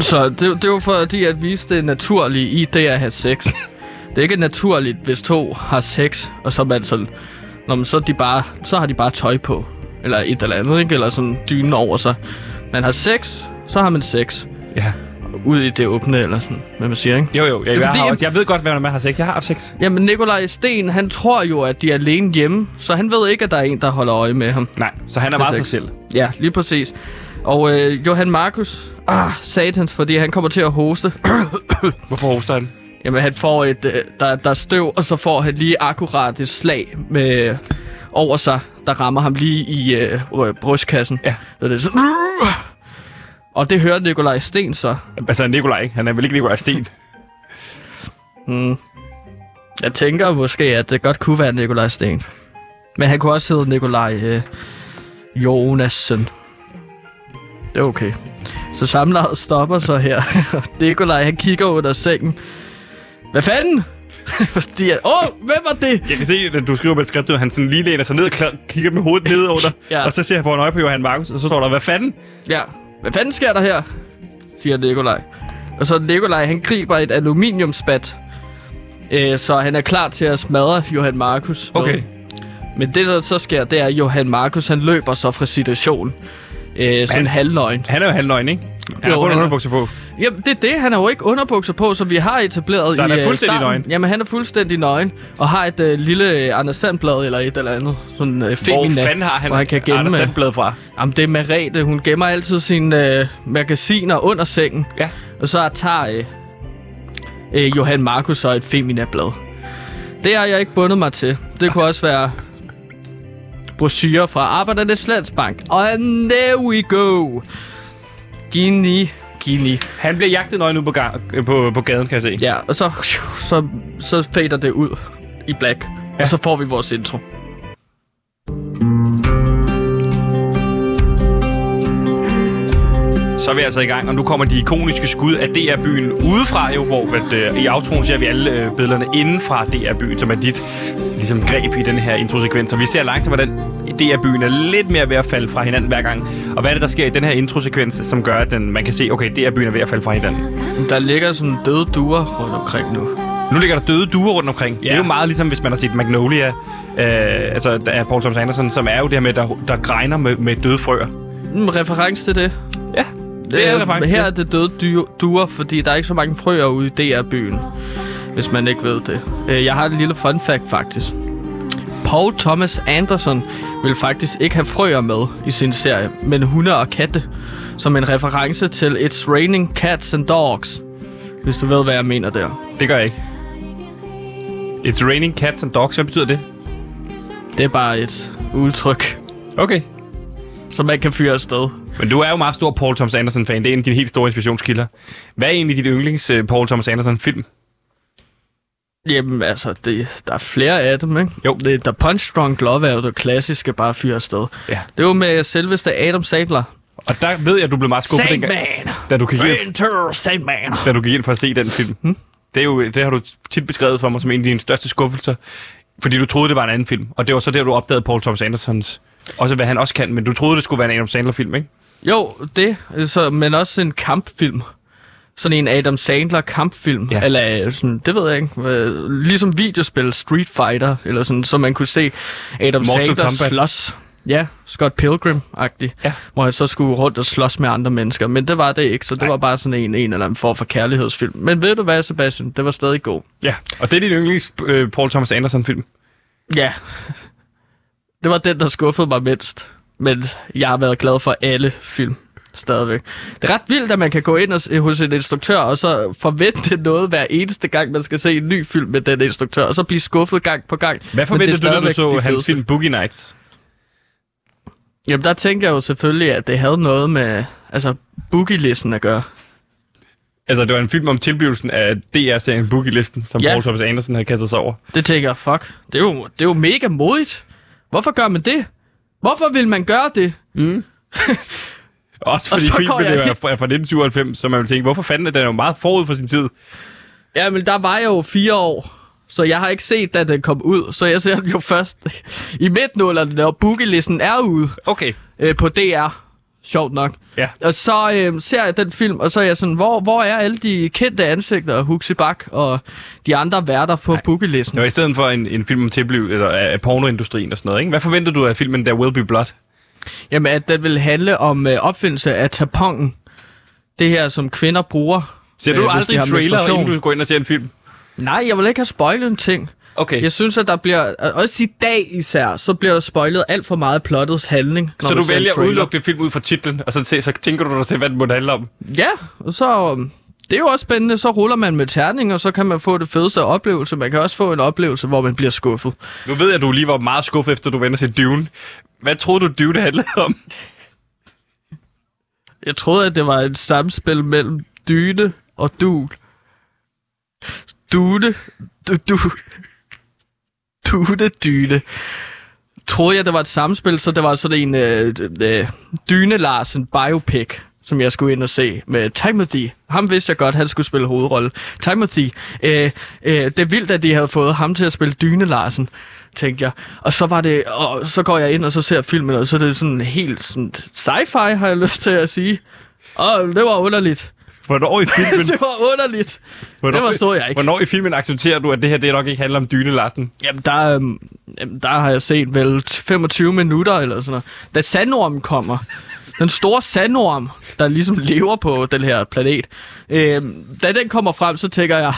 Så det, det var fordi at vise det naturlige i det at have sex. Det er ikke naturligt, hvis to har sex, og så er man sådan... Nå, men så, er de bare, så har de bare tøj på. Eller et eller andet, ikke? Eller sådan dynen over sig. Man har sex, så har man sex. Ja. Ud i det åbne, eller sådan, hvad man siger, ikke? Jo, jo. Jeg, Det er fordi, har, jeg- ved godt, hvad man har sex. Jeg har haft sex. Jamen, Nikolaj Sten, han tror jo, at de er alene hjemme, så han ved ikke, at der er en, der holder øje med ham. Nej, så han er meget sig selv. Ja, lige præcis. Og øh, Johan Markus, ah, satans, fordi han kommer til at hoste. Hvorfor hoster han? Jamen, han får et, øh, der, der er støv, og så får han lige akkurat et slag med over sig, der rammer ham lige i øh, brystkassen. Ja. Så det er sådan, og det hører Nikolaj Sten så. Altså Nikolaj, ikke? Han er vel ikke Nikolaj Sten? Jeg tænker måske, at det godt kunne være Nikolaj Sten. Men han kunne også hedde Nikolaj øh, Jonasen. Det er okay. Så samlejet stopper så her. Nikolaj, han kigger under sengen. Hvad fanden? De er, Åh, oh, hvem var det? Jeg kan se, at du skriver med et skrift, at han sådan lige læner sig ned og kigger med hovedet ned under. Ja. Og så ser han på en øje på Johan Markus, og så står der, hvad fanden? Ja, hvad fanden sker der her? Siger Nikolaj. Og så Nikolaj, han griber et aluminiumspat. Øh, så han er klar til at smadre Johan Markus. med. Okay. Men det, der så sker, det er, at Johan Markus, han løber så fra situationen. Øh, sådan halvnøgen. Han er jo halvnøgen, ikke? Han Jo, har han er- underbukser på. Jamen, det er det. Han har jo ikke underbukser på, så vi har etableret Så han i er øh, fuldstændig starten. nøgen? Jamen, han er fuldstændig nøgen. Og har et øh, lille øh, Anders Sandblad eller et eller andet. Sådan øh, Hvor femina, fanden har han, hvor han kan gemme... Anders øh, Sandblad fra? Jamen, det er Merete. Hun gemmer altid sine øh, magasiner under sengen. Ja. Og så tager øh, øh, Johan Markus så et Femina-blad. Det har jeg ikke bundet mig til. Det kunne også være brochurer fra Arbejdernes Landsbank. Og there we go. Gini, Gini. Han bliver jagtet nøgen ud på, øh, på, på gaden, kan jeg se. Ja, og så, så, så fader det ud i black. Ja. Og så får vi vores intro. Så er vi altså i gang, og nu kommer de ikoniske skud af DR-byen udefra, jo, hvor at, øh, i outroen ser vi alle øh, billederne inden fra DR-byen, som er dit ligesom, greb i den her introsekvens. Og vi ser langsomt, hvordan DR-byen er lidt mere ved at falde fra hinanden hver gang. Og hvad er det, der sker i den her introsekvens, som gør, at den, man kan se, okay, DR-byen er ved at falde fra hinanden? Der ligger sådan døde duer rundt omkring nu. Nu ligger der døde duer rundt omkring. Ja. Det er jo meget ligesom, hvis man har set Magnolia, øh, altså er Paul Thomas Anderson, som er jo det her med, der, der gregner med, med døde frøer. En reference til det. Det er det faktisk. Her er det døde duer, fordi der er ikke så mange frøer ude i DR-byen. Hvis man ikke ved det. Øh, Jeg har et lille fun fact, faktisk. Paul Thomas Anderson vil faktisk ikke have frøer med i sin serie, men hunde og katte, som en reference til It's Raining Cats and Dogs. Hvis du ved, hvad jeg mener der. Det gør jeg ikke. It's raining cats and dogs. Hvad betyder det? Det er bare et udtryk, Okay. Som man kan fyre afsted. Men du er jo meget stor Paul Thomas Anderson-fan. Det er en af dine helt store inspirationskilder. Hvad er egentlig dit yndlings uh, Paul Thomas Anderson-film? Jamen, altså, det, der er flere af dem, ikke? Jo. Det, der Punch Drunk Love er jo det klassiske, bare fyre afsted. Ja. Det var med selveste Adam Sandler. Og der ved jeg, at du blev meget skuffet, dengang, Sandman! da du gik ind, Sandman! da du gik ind for at se den film. Hmm? Det, er jo, det har du tit beskrevet for mig som en af dine største skuffelser. Fordi du troede, det var en anden film. Og det var så der, du opdagede Paul Thomas Andersons... Også hvad han også kan, men du troede, det skulle være en Adam Sandler-film, ikke? Jo, det, så, men også en kampfilm. sådan en Adam Sandler kampfilm, Ja. eller øh, sådan, det ved jeg ikke, ligesom videospil Street Fighter, eller sådan, så man kunne se Adam Mortal Sandler Kombat. slås. Ja, Scott Pilgrim-agtig, Ja. hvor han så skulle rundt og slås med andre mennesker, men det var det ikke, så det Nej. var bare sådan en, en eller anden form for kærlighedsfilm. Men ved du hvad, Sebastian, det var stadig god. Ja, og det er din yndlings øh, Paul Thomas Anderson-film. Ja, det var den, der skuffede mig mindst, men jeg har været glad for alle film stadigvæk. Det er ret vildt, at man kan gå ind og, hos en instruktør, og så forvente noget hver eneste gang, man skal se en ny film med den instruktør, og så blive skuffet gang på gang. Hvad forventede du, da du så hans film Boogie Nights? Jamen, der tænkte jeg jo selvfølgelig, at det havde noget med altså, boogie-listen at gøre. Altså, det var en film om tilblivelsen af DR-serien Boogie-listen, som Ja. Paul Thomas Anderson havde kastet sig over. Det tænker jeg, fuck, det er jo, det er jo mega modigt. Hvorfor gør man det? Hvorfor vil man gøre det? Også Og fordi går filmen jeg er fra, er fra 1997, så man vil tænke, hvorfor fanden er den jo meget forud for sin tid? Ja, men der var jeg jo fire år, så jeg har ikke set, da den kom ud. Så jeg ser den jo først i midtnullerne, når boogie-listen er ude Okay. øh, på DR. Sjovt nok. Ja. Og så øh, ser jeg den film, og så er jeg sådan, hvor, hvor er alle de kendte ansigter, Huxi Bak og de andre værter på boogie-listen? Det var i stedet for en, en film om tilbliv, eller af af pornoindustrien og sådan noget, ikke? Hvad forventede du af filmen Der Will Be Blood? Jamen, at den vil handle om øh, opfindelse af tapongen. Det her, som kvinder bruger. Ser øh, du hvis aldrig trailer, inden du går ind og ser en film? Nej, jeg vil ikke have spoilet en ting. Okay. Jeg synes, at der bliver, også i dag især, så bliver der spoilet alt for meget plottets handling. når så du vælger at udelukke det film ud fra titlen, og så, se- så tænker du dig til, hvad den må handle om? Ja, og så... øhm, Det er jo også spændende, så ruller man med terning, og så kan man få det fedeste oplevelse. Man kan også få en oplevelse, hvor man bliver skuffet. Nu ved jeg, at du lige var meget skuffet, efter du vendte til Dune. Hvad troede du, Dune handlede om? Jeg troede, at det var et samspil mellem dyne og dul. Dune, du, du, tutedyne. dyne. Troede jeg, det var et samspil, så det var sådan en øh, øh, Dyne Larsen biopic, som jeg skulle ind og se med Timothy. Ham vidste jeg godt, han skulle spille hovedrolle. Timothy. Øh, øh, det er vildt, at de havde fået ham til at spille Dyne Larsen tænkte jeg. Og så var det, og så går jeg ind og så ser filmen, og så er det sådan helt sådan sci-fi, har jeg lyst til at sige. Og det var underligt. Hvornår i filmen, det var underligt. hvornår, det forstod jeg ikke. Hvornår i filmen accepterer du, at det her det nok ikke handler om Dyne Larsen? Jamen, der, øhm, der har jeg set vel 25 minutter eller sådan noget. Da sandormen kommer, den store sandorm, der ligesom lever på den her planet, øhm, da den kommer frem, så tænker jeg,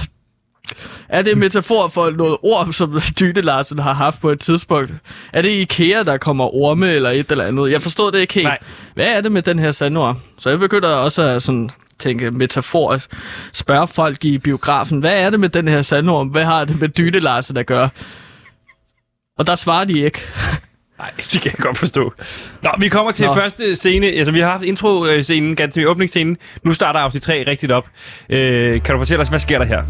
er det en metafor for noget ord, som Dyne Larsen har haft på et tidspunkt? Er det IKEA, der kommer orme eller et eller andet? Jeg forstod det ikke helt. Nej. Hvad er det med den her sandorm? Så jeg begynder også at sådan tænke metaforisk, spørge folk i biografen, hvad er det med den her sandorm? Hvad har det med Dyne Larsen at gøre? Og der svarer de ikke. Nej, det kan jeg godt forstå. Nå, vi kommer til Nå. første scene. Altså, vi har haft intro-scenen, ganske åbningsscenen. Nu starter afsnit 3 rigtigt op. Øh, kan du fortælle os, hvad sker der her?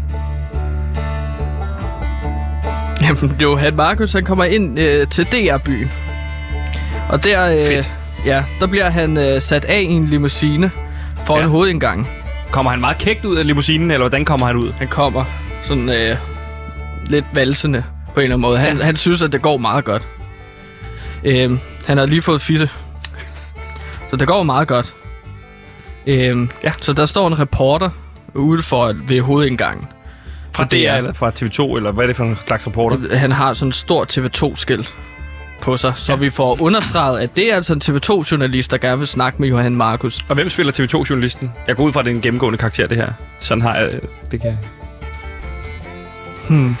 Jamen, Johan Markus, han kommer ind øh, til DR-byen. Og der, øh, Fedt. ja, der bliver han øh, sat af i en limousine foran Ja. hovedindgangen. Kommer han meget kægt ud af limousinen, eller hvordan kommer han ud? Han kommer sådan øh, lidt valsende på en eller anden måde. Han, ja. han synes, at det går meget godt. Øh, han har lige fået fitte. Så det går meget godt. Øh, Ja. Så der står en reporter ude for ved hovedindgangen. Fra DR, DR. eller fra TV2, eller hvad er det for en slags rapporter? Han har sådan en stor TV2-skilt på sig, så ja. vi får understreget, at det er altså en TV2-journalist, der gerne vil snakke med Johan Markus. Og hvem spiller TV2-journalisten? Jeg går ud fra, at det er en gennemgående karakter, det her. Sådan har jeg... Det kan jeg... Hmm.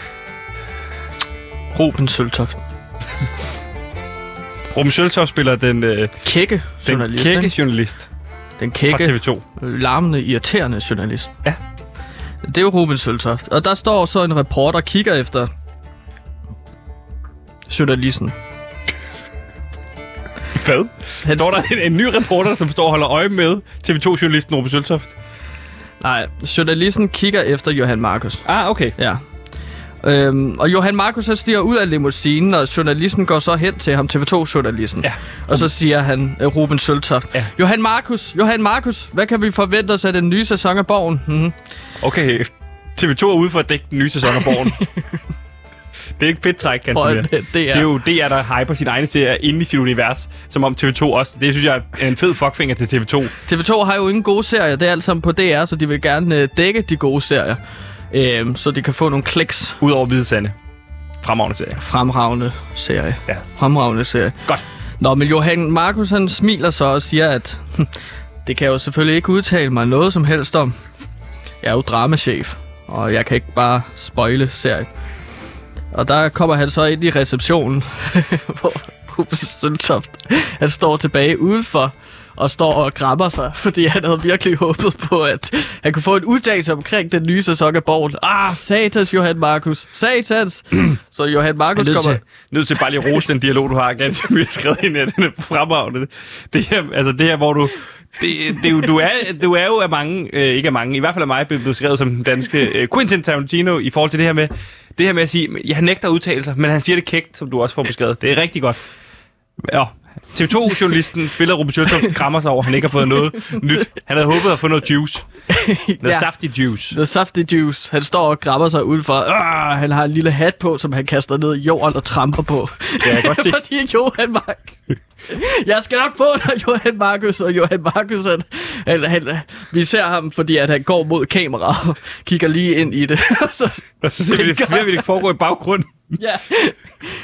Ruben Søltoft. Ruben Søltoft spiller den, øh, Kække den journalist. kække ikke? journalist Den fra kække, TV2. larmende, irriterende journalist. Ja. Det er jo Ruben Søltoft. Og der står så en reporter og kigger efter journalisten. Hvad? Han Står der en, en ny reporter, som står og holder øje med TV2-journalisten Ruben Søltoft? Nej, journalisten kigger efter Johan Markus. Ah, okay. Ja. Øhm, og Johan Markus så stiger ud af limousinen, og journalisten går så hen til ham, TV2-journalisten. Ja. Og så siger han, øh, Ruben Søltoft, Ja. Johan Markus, Johan Markus, hvad kan vi forvente os af den nye sæson af Borgen? Mm-hmm. Okay, TV2 er ude for at dække den nye sæson af Borgen. Det er ikke fedt træk, kan en, sige. øh, DR. Det er jo DR, der hyper sin egne serier inde i sit univers, som om TV2 også. Det synes jeg er en fed fuckfinger til TV2. TV2 har jo ingen gode serier, det er alt sammen på DR, så de vil gerne øh, dække de gode serier. Øhm, så de kan få nogle kliks. Udover Hvide Sande. Fremragende serie. Fremragende serie. Ja. Fremragende serie. Godt. Nå, men Johan Markus han smiler så og siger, at det kan jeg jo selvfølgelig ikke udtale mig noget som helst om. Jeg er jo dramachef, og jeg kan ikke bare spoile serien. Og der kommer han så ind i receptionen, hvor Ruben Søltoft, han står tilbage udenfor og står og græmmer sig, fordi han havde virkelig håbet på, at han kunne få en udtalelse omkring den nye sæson af Borgen. Ah, satans, Johan Markus. Satans. så Johan Markus kommer... til, nødt til bare lige at rose den dialog, du har ganske mye skrevet ind i, den er fremragende. Det her, altså det her, hvor du... Det, det, er du, er, du er jo af mange, øh, ikke af mange, i hvert fald af mig, blevet beskrevet som den danske øh, Quentin Tarantino i forhold til det her med, det her med at sige, jeg han nægter udtalelser, men han siger det kægt, som du også får beskrevet. Det er rigtig godt. Ja, TV2-journalisten spiller Ruben Sjøtoft grammer sig over, at han ikke har fået noget nyt. Han havde håbet at få noget juice. Noget Ja. saftig juice. The Safety Juice. Han står og grabber sig udenfor. Ah, han har en lille hat på, som han kaster ned i jorden og tramper på. Ja, jeg kan godt se. Fordi Johan Mark. Jeg skal nok få dig, Johan Markus. Og Johan Markus, han, han, han, vi ser ham, fordi at han går mod kameraet og kigger lige ind i det. Så, så ser vi det, vi det foregår i baggrunden, ja,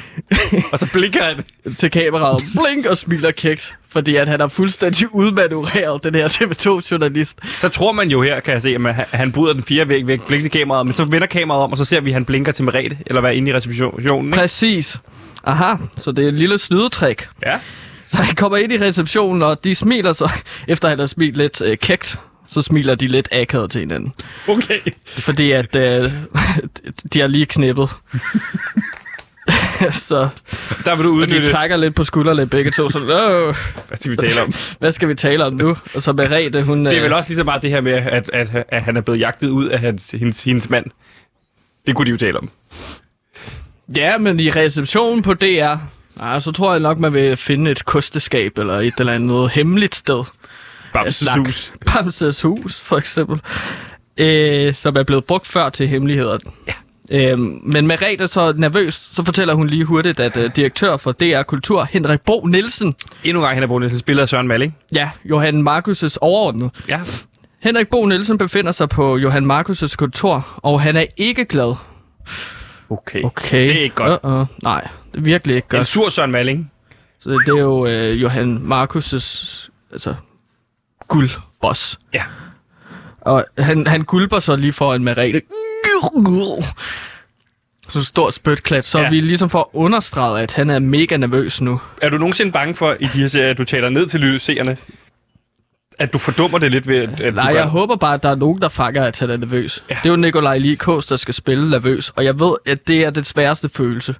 og så blinker han. til kameraet. Blink og smiler kægt. Fordi at han har fuldstændig udmanøvreret den her TV2-journalist. Så tror man jo her, kan jeg se, at man, han bryder den fire væg væk, blinker til kameraet, men så vender kameraet om, og så ser vi, at han blinker til Merete, eller hvad inde i receptionen. Ikke? Præcis. Aha, så det er et lille snydetrik. Ja. Så han kommer ind i receptionen, og de smiler så, efter han har smilt lidt øh, kægt, så smiler de lidt akavet til hinanden. Okay. Fordi at øh, de har lige knippet. så Der vil du og de trækker lidt på skuldrene begge to, så Åh, Hvad skal vi tale om? hvad skal vi tale om nu? Og så Merete, hun... Det er øh, vel også lige så meget det her med, at, at, at han er blevet jagtet ud af hans, hendes, hendes mand. Det kunne de jo tale om. Ja, men i receptionen på DR, ah, så tror jeg nok, man vil finde et kosteskab eller et eller andet hemmeligt sted. Bamses hus. Bamses hus, for eksempel. Øh, som er blevet brugt før til hemmeligheder. Ja. Øhm, men Merete er så nervøs, så fortæller hun lige hurtigt, at øh, direktør for DR Kultur, Henrik Bo Nielsen, Endnu en gang, han er brugt spiller Søren Malling. ja, Johan Markus' overordnet. Ja. Henrik Bo Nielsen befinder sig på Johan Markus' kontor, og han er ikke glad. Okay. Okay. Det er ikke godt. Uh-uh. Nej, det er virkelig ikke En godt. sur Søren Malling. Så det er jo øh, Johan Markus' altså, guldboss. Ja. Og han, han gulper så lige foran Merete. Så stor spytklat, så Ja. vi ligesom får understreget, at han er mega nervøs nu. Er du nogensinde bange for, i de her serier, at du taler ned til lydseerne? At du fordummer det lidt ved, at, at Nej, jeg håber bare, at der er nogen, der fanger, at han er nervøs. Ja. Det er jo Nikolaj Likås, der skal spille nervøs. Og jeg ved, at det er den sværeste følelse.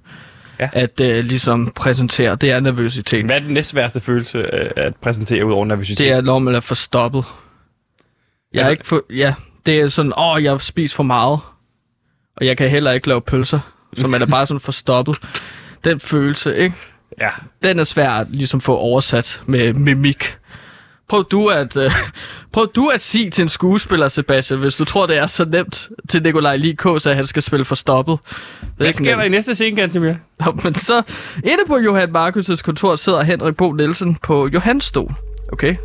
Ja. At øh, ligesom præsentere, det er nervøsitet. Hvad er den næstværste følelse øh, at præsentere ud over nervøsitet? Det er, når man er forstoppet. Jeg altså, Altså- ikke for, ja, det er sådan, åh, jeg har spist for meget. Og jeg kan heller ikke lave pølser. Så man er bare sådan forstoppet. Den følelse, ikke? Ja. Den er svær at ligesom få oversat med mimik. Prøv du at, øh, prøv du at sige til en skuespiller, Sebastian, hvis du tror, det er så nemt til Nikolaj Likås, at han skal spille forstoppet. Det er Hvad ikke sker der i næste scene, Gantemir? Nå, Men så, inde på Johan Markus' kontor sidder Henrik Bo Nielsen på Johans stol. Okay?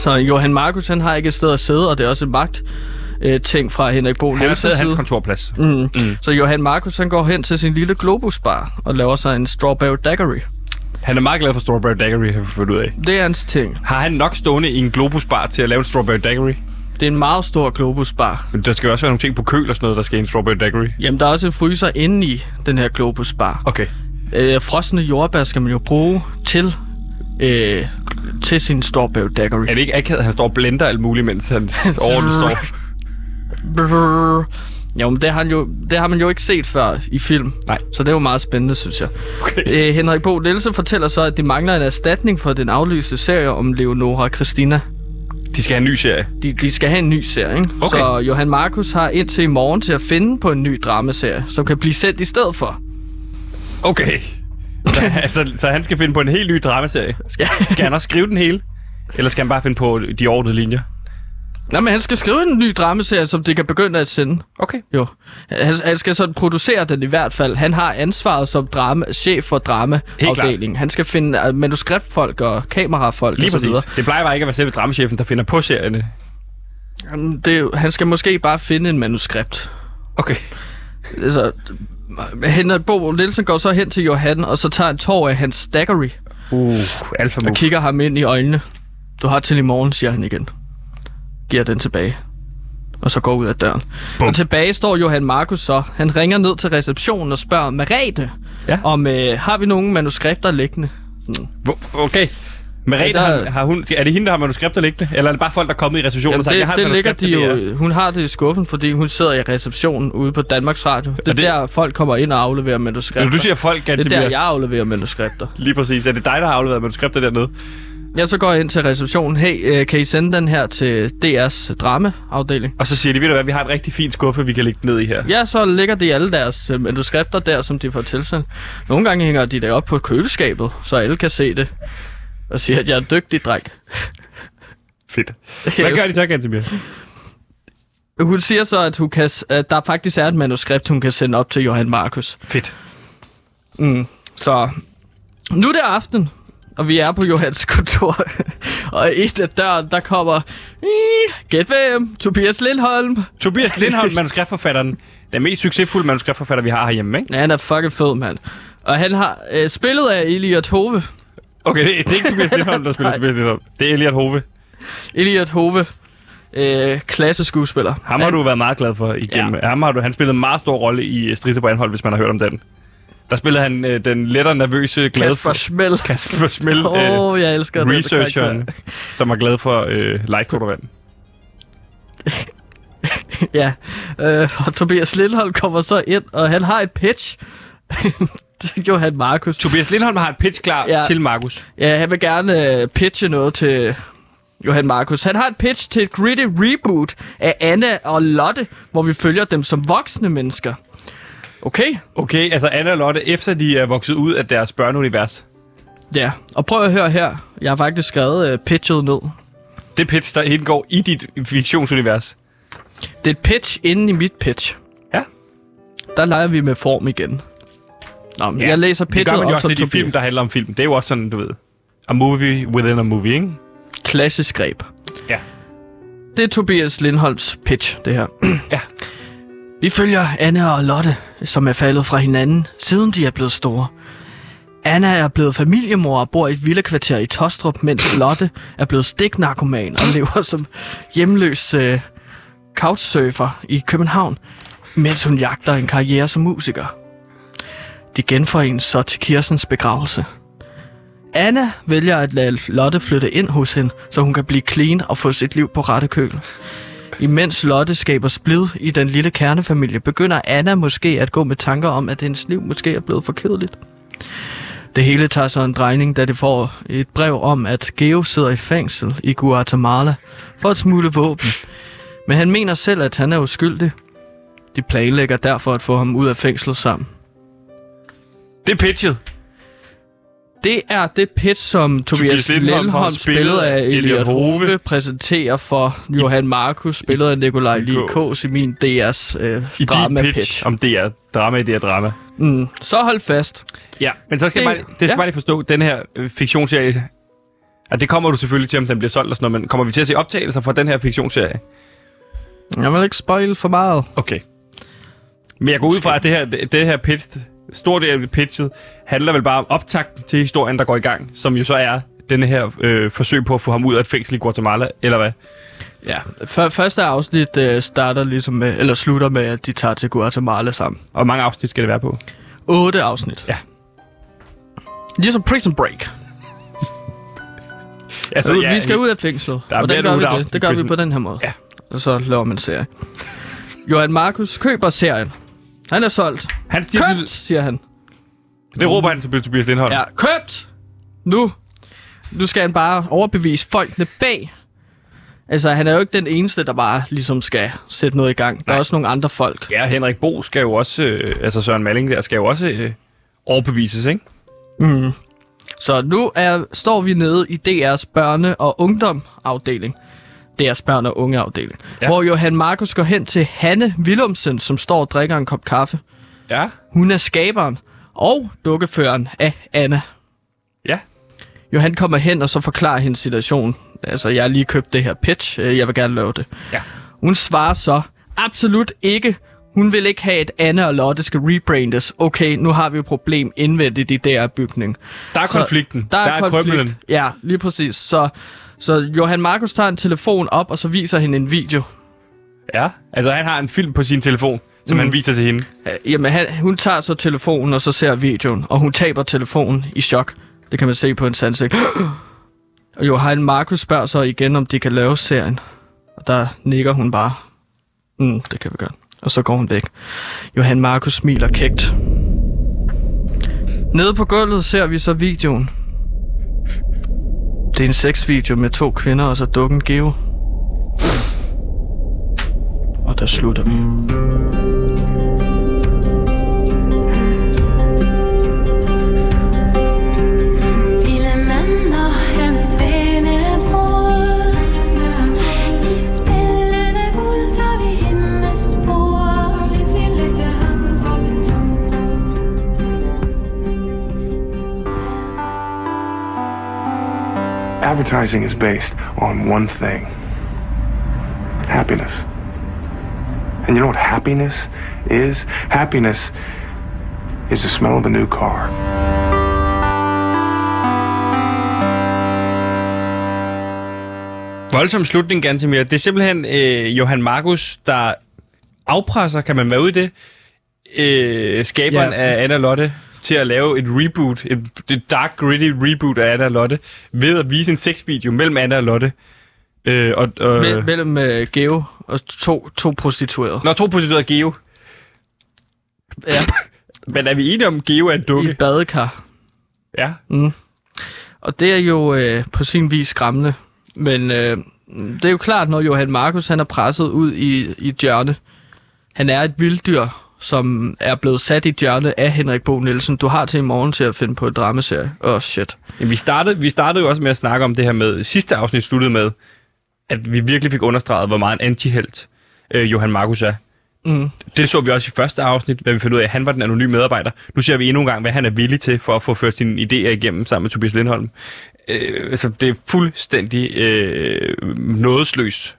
Så Johan Markus, han har ikke et sted at sidde, og det er også en magt øh, ting fra Henrik Bo Han har taget hans kontorplads. Mm. Mm. Så Johan Markus, han går hen til sin lille globusbar og laver sig en strawberry daiquiri. Han er meget glad for Strawberry Daiquiri, har vi fundet ud af. Det er hans ting. Har han nok stående i en Globus-bar til at lave en Strawberry Daiquiri? Det er en meget stor globusbar. Men der skal jo også være nogle ting på køl og sådan noget, der skal i en Strawberry Daiquiri. Jamen, der er også en fryser inde i den her globusbar. Okay. Øh, frosne jordbær skal man jo bruge til, øh, til sin strawberry daiquiri. Er det ikke akavet, at han står og blender alt muligt, mens hans orden står? Brrr. Jo, men det har, han jo, det har man jo ikke set før i film. Nej. Så det er jo meget spændende, synes jeg. Okay. Øh, Henrik Bo Nielsen fortæller så, at de mangler en erstatning for den aflyste serie om Leonora Christina. De skal have en ny serie. De, de skal have en ny serie, ikke? Okay. Så Johan Markus har indtil i morgen til at finde på en ny dramaserie, som kan blive sendt i stedet for. Okay. Så, altså, så han skal finde på en helt ny dramaserie. Skal, skal han også skrive den hele? Eller skal han bare finde på de ordnede linjer? Nej, men han skal skrive en ny dramaserie, som det kan begynde at sende. Okay. Jo. Han, han skal sådan producere den i hvert fald. Han har ansvaret som drama, chef for dramaafdelingen. Han skal finde uh, manuskriptfolk og kamerafolk Lige og så videre. Det plejer bare ikke at være selve dramachefen, der finder på serierne. Jamen, Det, han skal måske bare finde en manuskript. Okay. Altså, Henrik Bo Nielsen går så hen til Johan, og så tager en tår af hans staggery, Uh, alfa og kigger ham ind i øjnene. Du har til i morgen, siger han igen. Giver den tilbage. Og så går ud af døren. Bum. Og tilbage står Johan Markus så. Han ringer ned til receptionen og spørger Merete, Ja. om øh, har vi nogle manuskripter liggende? Hvor- Okay. Merete, Ja, der- har, har hun, er det hende, der har manuskripter liggende? Eller er det bare folk, der er kommet i receptionen Jamen, og sagt, jeg har det, et det ligger de det jo, hun har det i skuffen, fordi hun sidder i receptionen ude på Danmarks Radio. Det er det- der, folk kommer ind og afleverer manuskripter. Når du siger folk, at det er der, jeg afleverer manuskripter. Lige præcis. Er det dig, der har afleveret manuskripter dernede? Ja, så går jeg ind til receptionen. Hey, øh, kan I sende den her til DR's dramaafdeling? Og så siger de, ved du hvad, vi har et rigtig fint skuffe, vi kan lægge den ned i her. Ja, så ligger de alle deres øh, manuskripter der, som de får tilsendt. Nogle gange hænger de der op på køleskabet, så alle kan se det. Og siger, at jeg er en dygtig dreng. Fedt. Hvad gør de så, Gantemir? Hun siger så, at, hun kan, at der faktisk er et manuskript, hun kan sende op til Johan Markus. Fedt. Mm. Så nu er det aften, og vi er på Johans kontor. og et af døren, der kommer... "Ih, Gæt hvem? Tobias Lindholm. Tobias Lindholm, manuskriptforfatteren. Den mest succesfulde manuskriptforfatter, vi har herhjemme, ikke? Ja, han er fucking fed, mand. Og han har øh, spillet af Elliot Hove. Okay, det, det er ikke Tobias Lindholm, der spiller. Tobias Lindholm. Det er Elliot Hove. Elliot Hove. Øh, klasseskuespiller. Ham har du været meget glad for igennem. Ja. Ham har du, han spillede en meget stor rolle i øh, Strise på Anhold, hvis man har hørt om den. Der spillede han øh, den lettere nervøse, glade Kasper. Schmel. Kasper Schmel, Åh, øh, oh, jeg elsker researcheren, som er glad for øh, live-fotovand. Ja. Øh, og Tobias Lindholm kommer så ind, og han har et pitch. til Johan Markus. Tobias Lindholm har et pitch klar. Ja. til Markus. Ja, han vil gerne øh, pitche noget til Johan Markus. Han har et pitch til et gritty reboot af Anna og Lotte, hvor vi følger dem som voksne mennesker. Okay? Okay, altså Anna og Lotte, efter de er vokset ud af deres børneunivers. Ja, og prøv at høre her. Jeg har faktisk skrevet øh, pitchet ned. Det pitch, der indgår i dit fiktionsunivers. Det er et pitch inden i mit pitch. Ja. Der leger vi med form igen. Nå, men Ja, jeg læser Det gør pitchet man jo også lidt i film, der handler om film. Det er jo også sådan, du ved. A movie within a movie, ikke? Klassisk greb. Ja. Det er Tobias Lindholms pitch, det her. Ja. Vi følger Anna og Lotte, som er faldet fra hinanden, siden de er blevet store. Anna er blevet familiemor og bor i et villakvarter i Tostrup, mens Lotte er blevet stiknarkoman og lever som hjemløs øh, couchsurfer i København, mens hun jagter en karriere som musiker. De genforenes så til Kirsens begravelse. Anna vælger at lade Lotte flytte ind hos hende, så hun kan blive clean og få sit liv på rette køl. Imens Lotte skaber splid i den lille kernefamilie, begynder Anna måske at gå med tanker om, at hendes liv måske er blevet for kedeligt. Det hele tager så en drejning, da det får et brev om, at Geo sidder i fængsel i Guatemala for at smule våben. Men han mener selv, at han er uskyldig. De planlægger derfor at få ham ud af fængslet sammen. Det er pitchet. Det er det pitch, som Tobias, Tobias Lindholm spillet af Elliot Hove, præsenterer for Johan Markus, spillet af Nikolaj. Likås i min DR's øh, I drama pitch, pitch. om det er drama i det er drama. Mm, så hold fast. Ja, men så skal Det- bare, det skal ja. bare lige forstå, den her øh, fiktionsserie, og det kommer du selvfølgelig til, om den bliver solgt og sådan noget, men kommer vi til at se optagelser fra den her fiktionsserie? Jeg vil ikke spoil for meget. Okay. Men jeg går ud fra, at det her, det her pitch, stor del af pitchet, handler vel bare om optakten til historien, der går i gang, som jo så er denne her øh, forsøg på at få ham ud af et fængsel i Guatemala, eller hvad? Ja, f- første afsnit øh, starter ligesom med, eller slutter med, at de tager til Guatemala sammen. Og hvor mange afsnit skal det være på? 8 afsnit. Ja. Ligesom Prison Break. Altså, ja, vi skal ud af fængslet. Der er Hvordan mere gør vi det? Det gør vi på den her måde. Ja. Og så laver man serie. Johan Markus køber serien. Han er solgt. Han siger Købt, til, siger han. det råber han til Tobias Lindholm. Ja, købt! Nu. Nu skal han bare overbevise folkene bag. Altså, han er jo ikke den eneste, der bare ligesom skal sætte noget i gang. Der er Nej. også nogle andre folk. Ja, Henrik Bo skal jo også, øh, altså Søren Malling der, skal jo også øh, overbevises, ikke? Mm. Så nu er, står vi nede i DR's børne- og ungdomafdeling. Deres børn- og ungeafdeling. Ja. Ja. Hvor Johan Markus går hen til Hanne Willumsen, som står og drikker en kop kaffe. Ja. Hun er skaberen og dukkeføreren af Anna. Ja. Johan kommer hen og så forklarer hendes situation. Altså, jeg har lige købt det her pitch. øh, Jeg vil gerne lave det. Ja. Hun svarer så, absolut ikke. Hun vil ikke have, at Anne og Lotte skal rebrandes. Okay, nu har vi et problem indvendigt i der bygning. Der er Så konflikten. Der er, der er konflikt. krøblen. Ja, lige præcis. Så, så Johan Markus tager en telefon op, og så viser hende en video. Ja. Altså, han har en film på sin telefon, som mm. han viser til hende. Jamen, han, hun tager så telefonen, og så ser videoen, og hun taber telefonen i chok. Det kan man se på en ansigt. Og Johan Markus spørger så igen, om de kan lave serien. Og der nikker hun bare. Mm, det kan vi godt. Og så går hun væk. Johan Markus smiler kægt. Nede på gulvet ser vi så videoen. Det er en sexvideo med to kvinder og så dukken Geo. Og der slutter vi. Advertising is based on one thing happiness. And you know what happiness is? Happiness is the smell of a new car. Voldsom slutning, Gantemir. Det er simpelthen øh, Johan Markus, der afpresser, kan man være ude i det, øh, skaberen Ja. af Anna Lotte til at lave et reboot, et, et dark, gritty reboot af Anna Lotte, ved at vise en sexvideo mellem Anna og Lotte. Øh, og, og, Me- mellem uh, Geo og to, to prostituerede. Når to prostituerede Geo. Ja, Men er vi enige om, Geo er en i dukke? et badekar. Ja. Og det er jo øh, på sin vis skræmmende. Men øh, det er jo klart, når Johan Markus han er presset ud i, i et hjørne. Han er et vilddyr, som er blevet sat i et hjørne af Henrik Bo Nielsen. Du har til i morgen til at finde på et dramaserie. Åh, oh, shit. Jamen, vi, startede, vi startede jo også med at snakke om det her med, sidste afsnit sluttede med, at vi virkelig fik understreget, hvor meget en antihelt øh, Johan Markus er. Mm. Det så vi også i første afsnit, da vi fandt ud af, at han var den anonyme medarbejder. Nu ser vi endnu en gang, hvad han er villig til for at få ført sine idéer igennem sammen med Tobias Lindholm. Øh, altså, det er fuldstændig øh, nådesløs,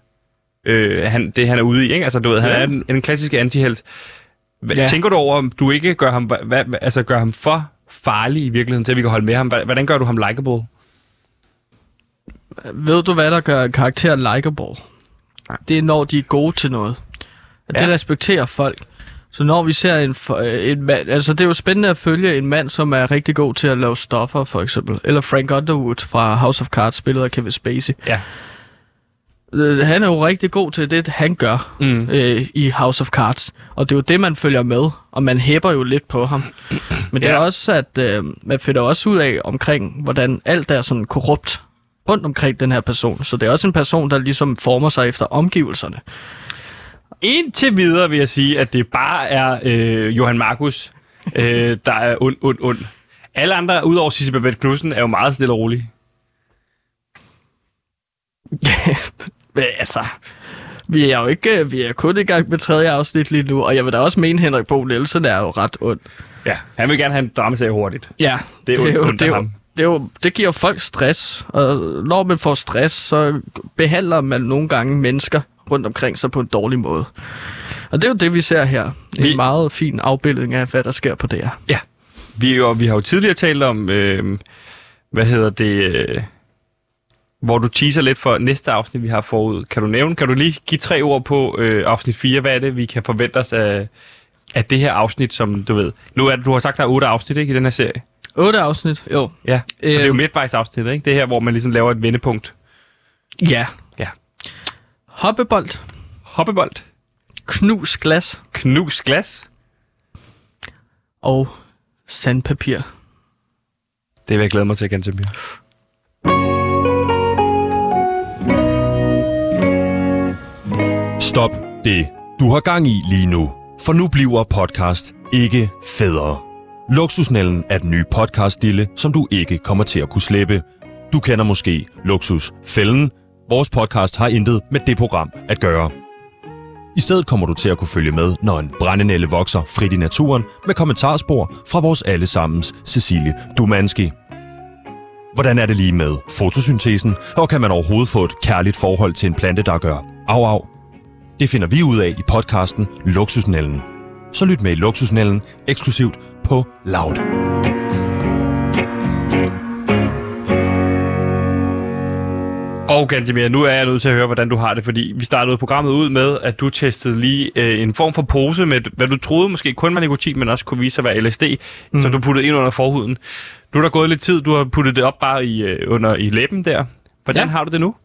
øh, han, det han er ude i. Ikke? Altså, du ved, han Ja. er en, en klassisk antihelt. Hvad, Ja. Tænker du over, om du ikke gør ham, hvad, altså, gør ham for farlig i virkeligheden, til at vi kan holde med ham? Hvordan gør du ham likable? Ved du, hvad der gør en karakter likable? Det er, når de er gode til noget. Og det Ja. respekterer folk. Så når vi ser en, øh, en mand... Altså, det er jo spændende at følge en mand, som er rigtig god til at lave stoffer, for eksempel. Eller Frank Underwood fra House of Cards, spillet af Kevin Spacey. Ja. Øh, Han er jo rigtig god til det, han gør Mm. øh, i House of Cards. Og det er jo det, man følger med, og man hæpper jo lidt på ham. Men det er Ja. også, at øh, man finder også ud af omkring, hvordan alt er sådan korrupt rundt omkring den her person. Så det er også en person, der ligesom former sig efter omgivelserne. Indtil videre vil jeg sige, at det bare er øh, Johan Markus, øh, der er ond, ond, ond. Alle andre, udover Sisse Babette Knudsen, er jo meget stille og rolige. Men altså, vi er jo ikke, øh, vi er kun i gang med tredje afsnit lige nu, og jeg vil da også mene, Henrik Bo Nielsen er jo ret ond. Ja, han vil gerne have en dramaserie hurtigt. Ja, Det er jo- jo, ondt det, er jo, ham. det, er jo, det giver folk stress, og når man får stress, så behandler man nogle gange mennesker rundt omkring sig på en dårlig måde. Og det er jo det, vi ser her. En Vi- meget fin afbildning af, hvad der sker på det her. Ja. Vi, er jo, vi har jo tidligere talt om, øh, hvad hedder det, øh, hvor du teaser lidt for næste afsnit, vi har forud. Kan du nævne, kan du lige give tre ord på øh, afsnit 4? Hvad er det, vi kan forvente os af, af det her afsnit, som du ved? Nu er det, du har sagt, der er otte afsnit ikke, i den her serie. Otte afsnit, jo. Ja, så det er jo Øhm. midtvejs afsnit, ikke? Det er her, hvor man ligesom laver et vendepunkt. Ja. Ja. Hoppebold, Hoppebold, knus glas knus glas. og sandpapir. Det vil jeg glæde mig til, Gantemir. Stop det, du har gang i lige nu. For nu bliver podcast ikke federe. Luksusnellen er den nye podcastdille, som du ikke kommer til at kunne slippe. Du kender måske Luksusfælden, Vores podcast har intet med det program at gøre. I stedet kommer du til at kunne følge med, når en brændenælle vokser frit i naturen med kommentarspor fra vores allesammens Cecilie Dumanski. Hvordan er det lige med fotosyntesen, og kan man overhovedet få et kærligt forhold til en plante, der gør af af? Det finder vi ud af i podcasten Luksusnælden. Så lyt med i Luksusnælden eksklusivt på Loud. Og Gantemir, nu er jeg nødt til at høre, hvordan du har det, fordi vi startede programmet ud med, at du testede lige øh, en form for pose med, hvad du troede måske kun var nikotin, men også kunne vise sig at være LSD, mm. som du puttede ind under forhuden. Nu er der gået lidt tid, du har puttet det op bare i, øh, under i læben der. Hvordan. Ja. har du det nu?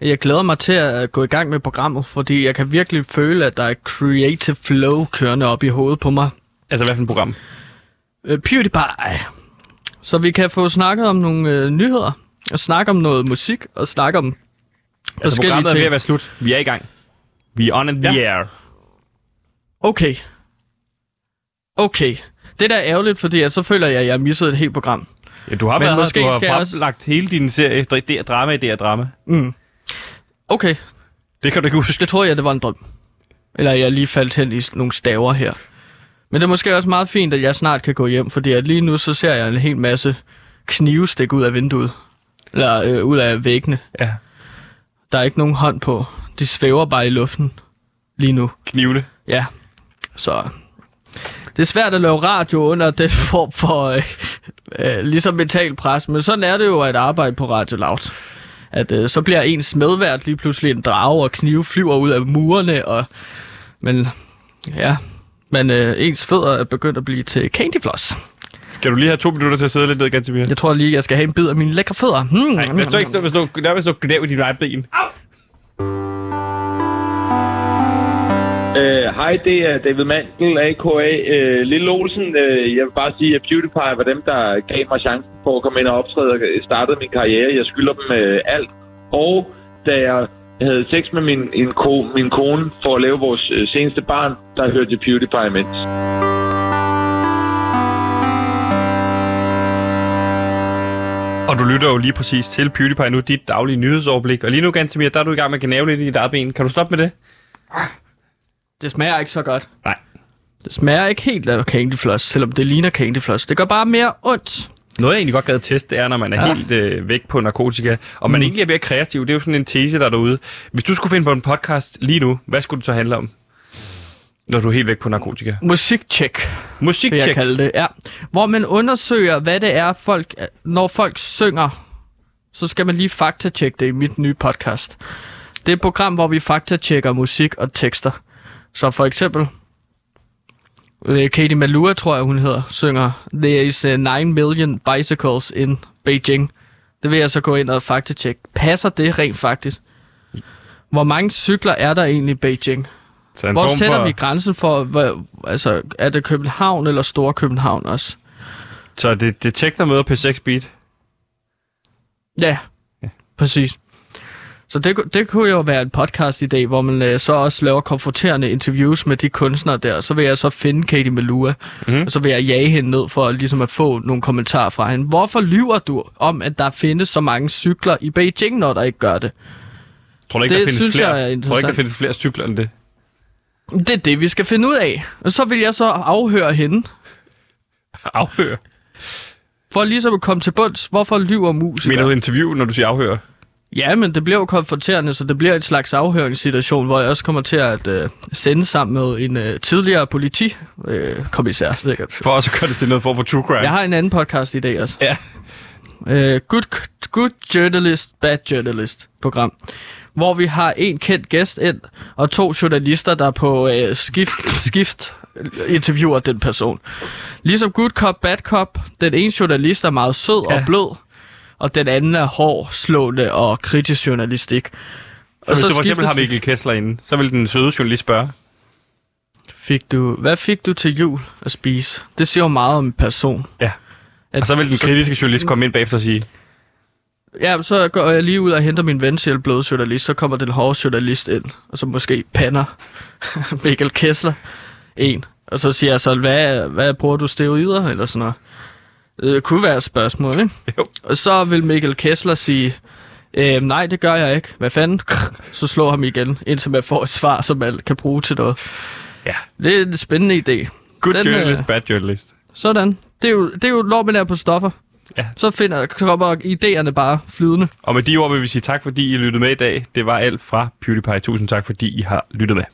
Jeg glæder mig til at gå i gang med programmet, fordi jeg kan virkelig føle, at der er creative flow kørende op i hovedet på mig. Altså, hvad for et program? Øh, PewDiePie. Så vi kan få snakket om nogle øh, nyheder, og snakke om noget musik, og snakke om Altså, forskellige programmet er ved ting. at være slut. Vi er i gang. Vi er on the Ja. air. Okay. Okay. Det der er ærgerligt, fordi at så føler jeg, at jeg har misset et helt program. Ja, du har Men været her, måske du har jeg fremlagt hele din serie, det er drama, det er drama. Okay, Det kan du ikke huske. det tror jeg, det var en drøm. Eller jeg lige faldt hen i nogle staver her. Men det er måske også meget fint, at jeg snart kan gå hjem, fordi at lige nu så ser jeg en hel masse knive stikke ud af vinduet. Eller øh, ud af væggene. Ja, Der er ikke nogen hånd på. De svæver bare i luften lige nu. knivene. Ja, så det er svært at lave radio under den form for øh, øh, ligesom mental pres, men sådan er det jo at arbejde på Radio Loud. At øh, så bliver ens medvært lige pludselig en drage, og knive flyver ud af murene, og men ja, men øh, ens fødder er begyndt at blive til candy floss. Skal du lige have to minutter til at sidde lidt ned, Gantemir? Jeg tror lige, jeg skal have en bid af mine lækre fødder. Hmm. Nej, hvis du ikke stå, hvis du, der hvis du gnæv i dit eget ben. Øh, Hej, det er David Mandel, a.k.a. Øh, Lille Olsen. Øh, jeg vil bare sige, at PewDiePie var dem, der gav mig chancen for at komme ind og optræde og startede min karriere. Jeg skylder dem øh, alt. Og da jeg havde sex med min, en ko, min kone for at lave vores øh, seneste barn, der hørte jeg PewDiePie imens. Og du lytter jo lige præcis til PewDiePie nu, dit daglige nyhedsoverblik. Og lige nu, Gantemir, der er du i gang med at gnave lidt i dit eget ben. Kan du stoppe med det? Det smager ikke så godt. Nej. Det smager ikke helt af candy floss, selvom det ligner candy floss. Det gør bare mere ondt. Noget, jeg egentlig godt gad teste, det er, når man er ja. helt øh, væk på narkotika, og man mm. egentlig er mere kreativ. Det er jo sådan en tese, der er derude. Hvis du skulle finde på en podcast lige nu, hvad skulle det så handle om? Når du er helt væk på narkotika. Musikcheck. vil jeg Musikcheck. kalde det, ja. Hvor man undersøger, hvad det er, folk, når folk synger, så skal man lige faktatjekke det i mit nye podcast. Det er et program, hvor vi faktatjekker musik og tekster. Så for eksempel, øh, Katie Malua, tror jeg, hun hedder, synger, There is uh, 9 million bicycles in Beijing. Det vil jeg så gå ind og faktatjekke. Passer det rent faktisk? Hvor mange cykler er der egentlig i Beijing? Hvor sætter for, vi grænsen for, hvad, altså, er det København eller Store København også? Så det detektor møder P6 Beat. Ja, ja. præcis. Så det, det kunne jo være en podcast i dag, hvor man øh, så også laver konfronterende interviews med de kunstnere der. Så vil jeg så finde Katie Melua, mm. og så vil jeg jage hende ned for ligesom at få nogle kommentarer fra hende. Hvorfor lyver du om, at der findes så mange cykler i Beijing, når der ikke gør det? Tror du ikke, Det der findes flere? jeg Tror ikke, der findes flere cykler end det? Det er det, vi skal finde ud af. Og så vil jeg så afhøre hende, Afhør. for ligesom at komme til bunds. Hvorfor lyver musikere? Mener du interview, når du siger afhør? Ja, men det bliver jo konfronterende, så det bliver et slags afhøringssituation, hvor jeg også kommer til at øh, sende sammen med en øh, tidligere politikommissær, øh, kommissær, sikkert. For også at gøre det til noget form for true crime. Jeg har en anden podcast i dag også. Ja. Øh, good, good Journalist, Bad Journalist program, hvor vi har en kendt gæst ind, og to journalister, der på øh, skift, skift interviewer den person. Ligesom Good Cop, Bad Cop, den ene journalist er meget sød. Ja. og blød, og den anden er hård, slående og kritisk journalistik. Så hvis du for eksempel har Mikkel Kessler inde, så vil den søde journalist spørge. Fik du, hvad fik du til jul at spise? Det siger jo meget om en person. Ja. At, Og så vil den kritiske journalist komme ind bagefter og sige, Ja, så går jeg lige ud og henter min ven til bløde journalist, så kommer den hårde journalist ind, og så måske pander Mikkel Kessler en. Og så siger jeg så, hvad, hvad bruger du steroider, eller sådan noget. Det kunne være et spørgsmål, ikke? Jo. Og så vil Mikkel Kessler sige, Øh, nej, det gør jeg ikke. Hvad fanden? Så slår ham igen, indtil man får et svar, som man kan bruge til noget. Ja. Det er en spændende idé. Good Den, journalist, øh, bad journalist. Sådan. Det er jo, det er jo når man er på stoffer. Ja. Så finder, kommer idéerne bare flydende. Og med de ord vil vi sige tak, fordi I lyttede med i dag. Det var alt fra PewDiePie. Tusind tak, fordi I har lyttet med.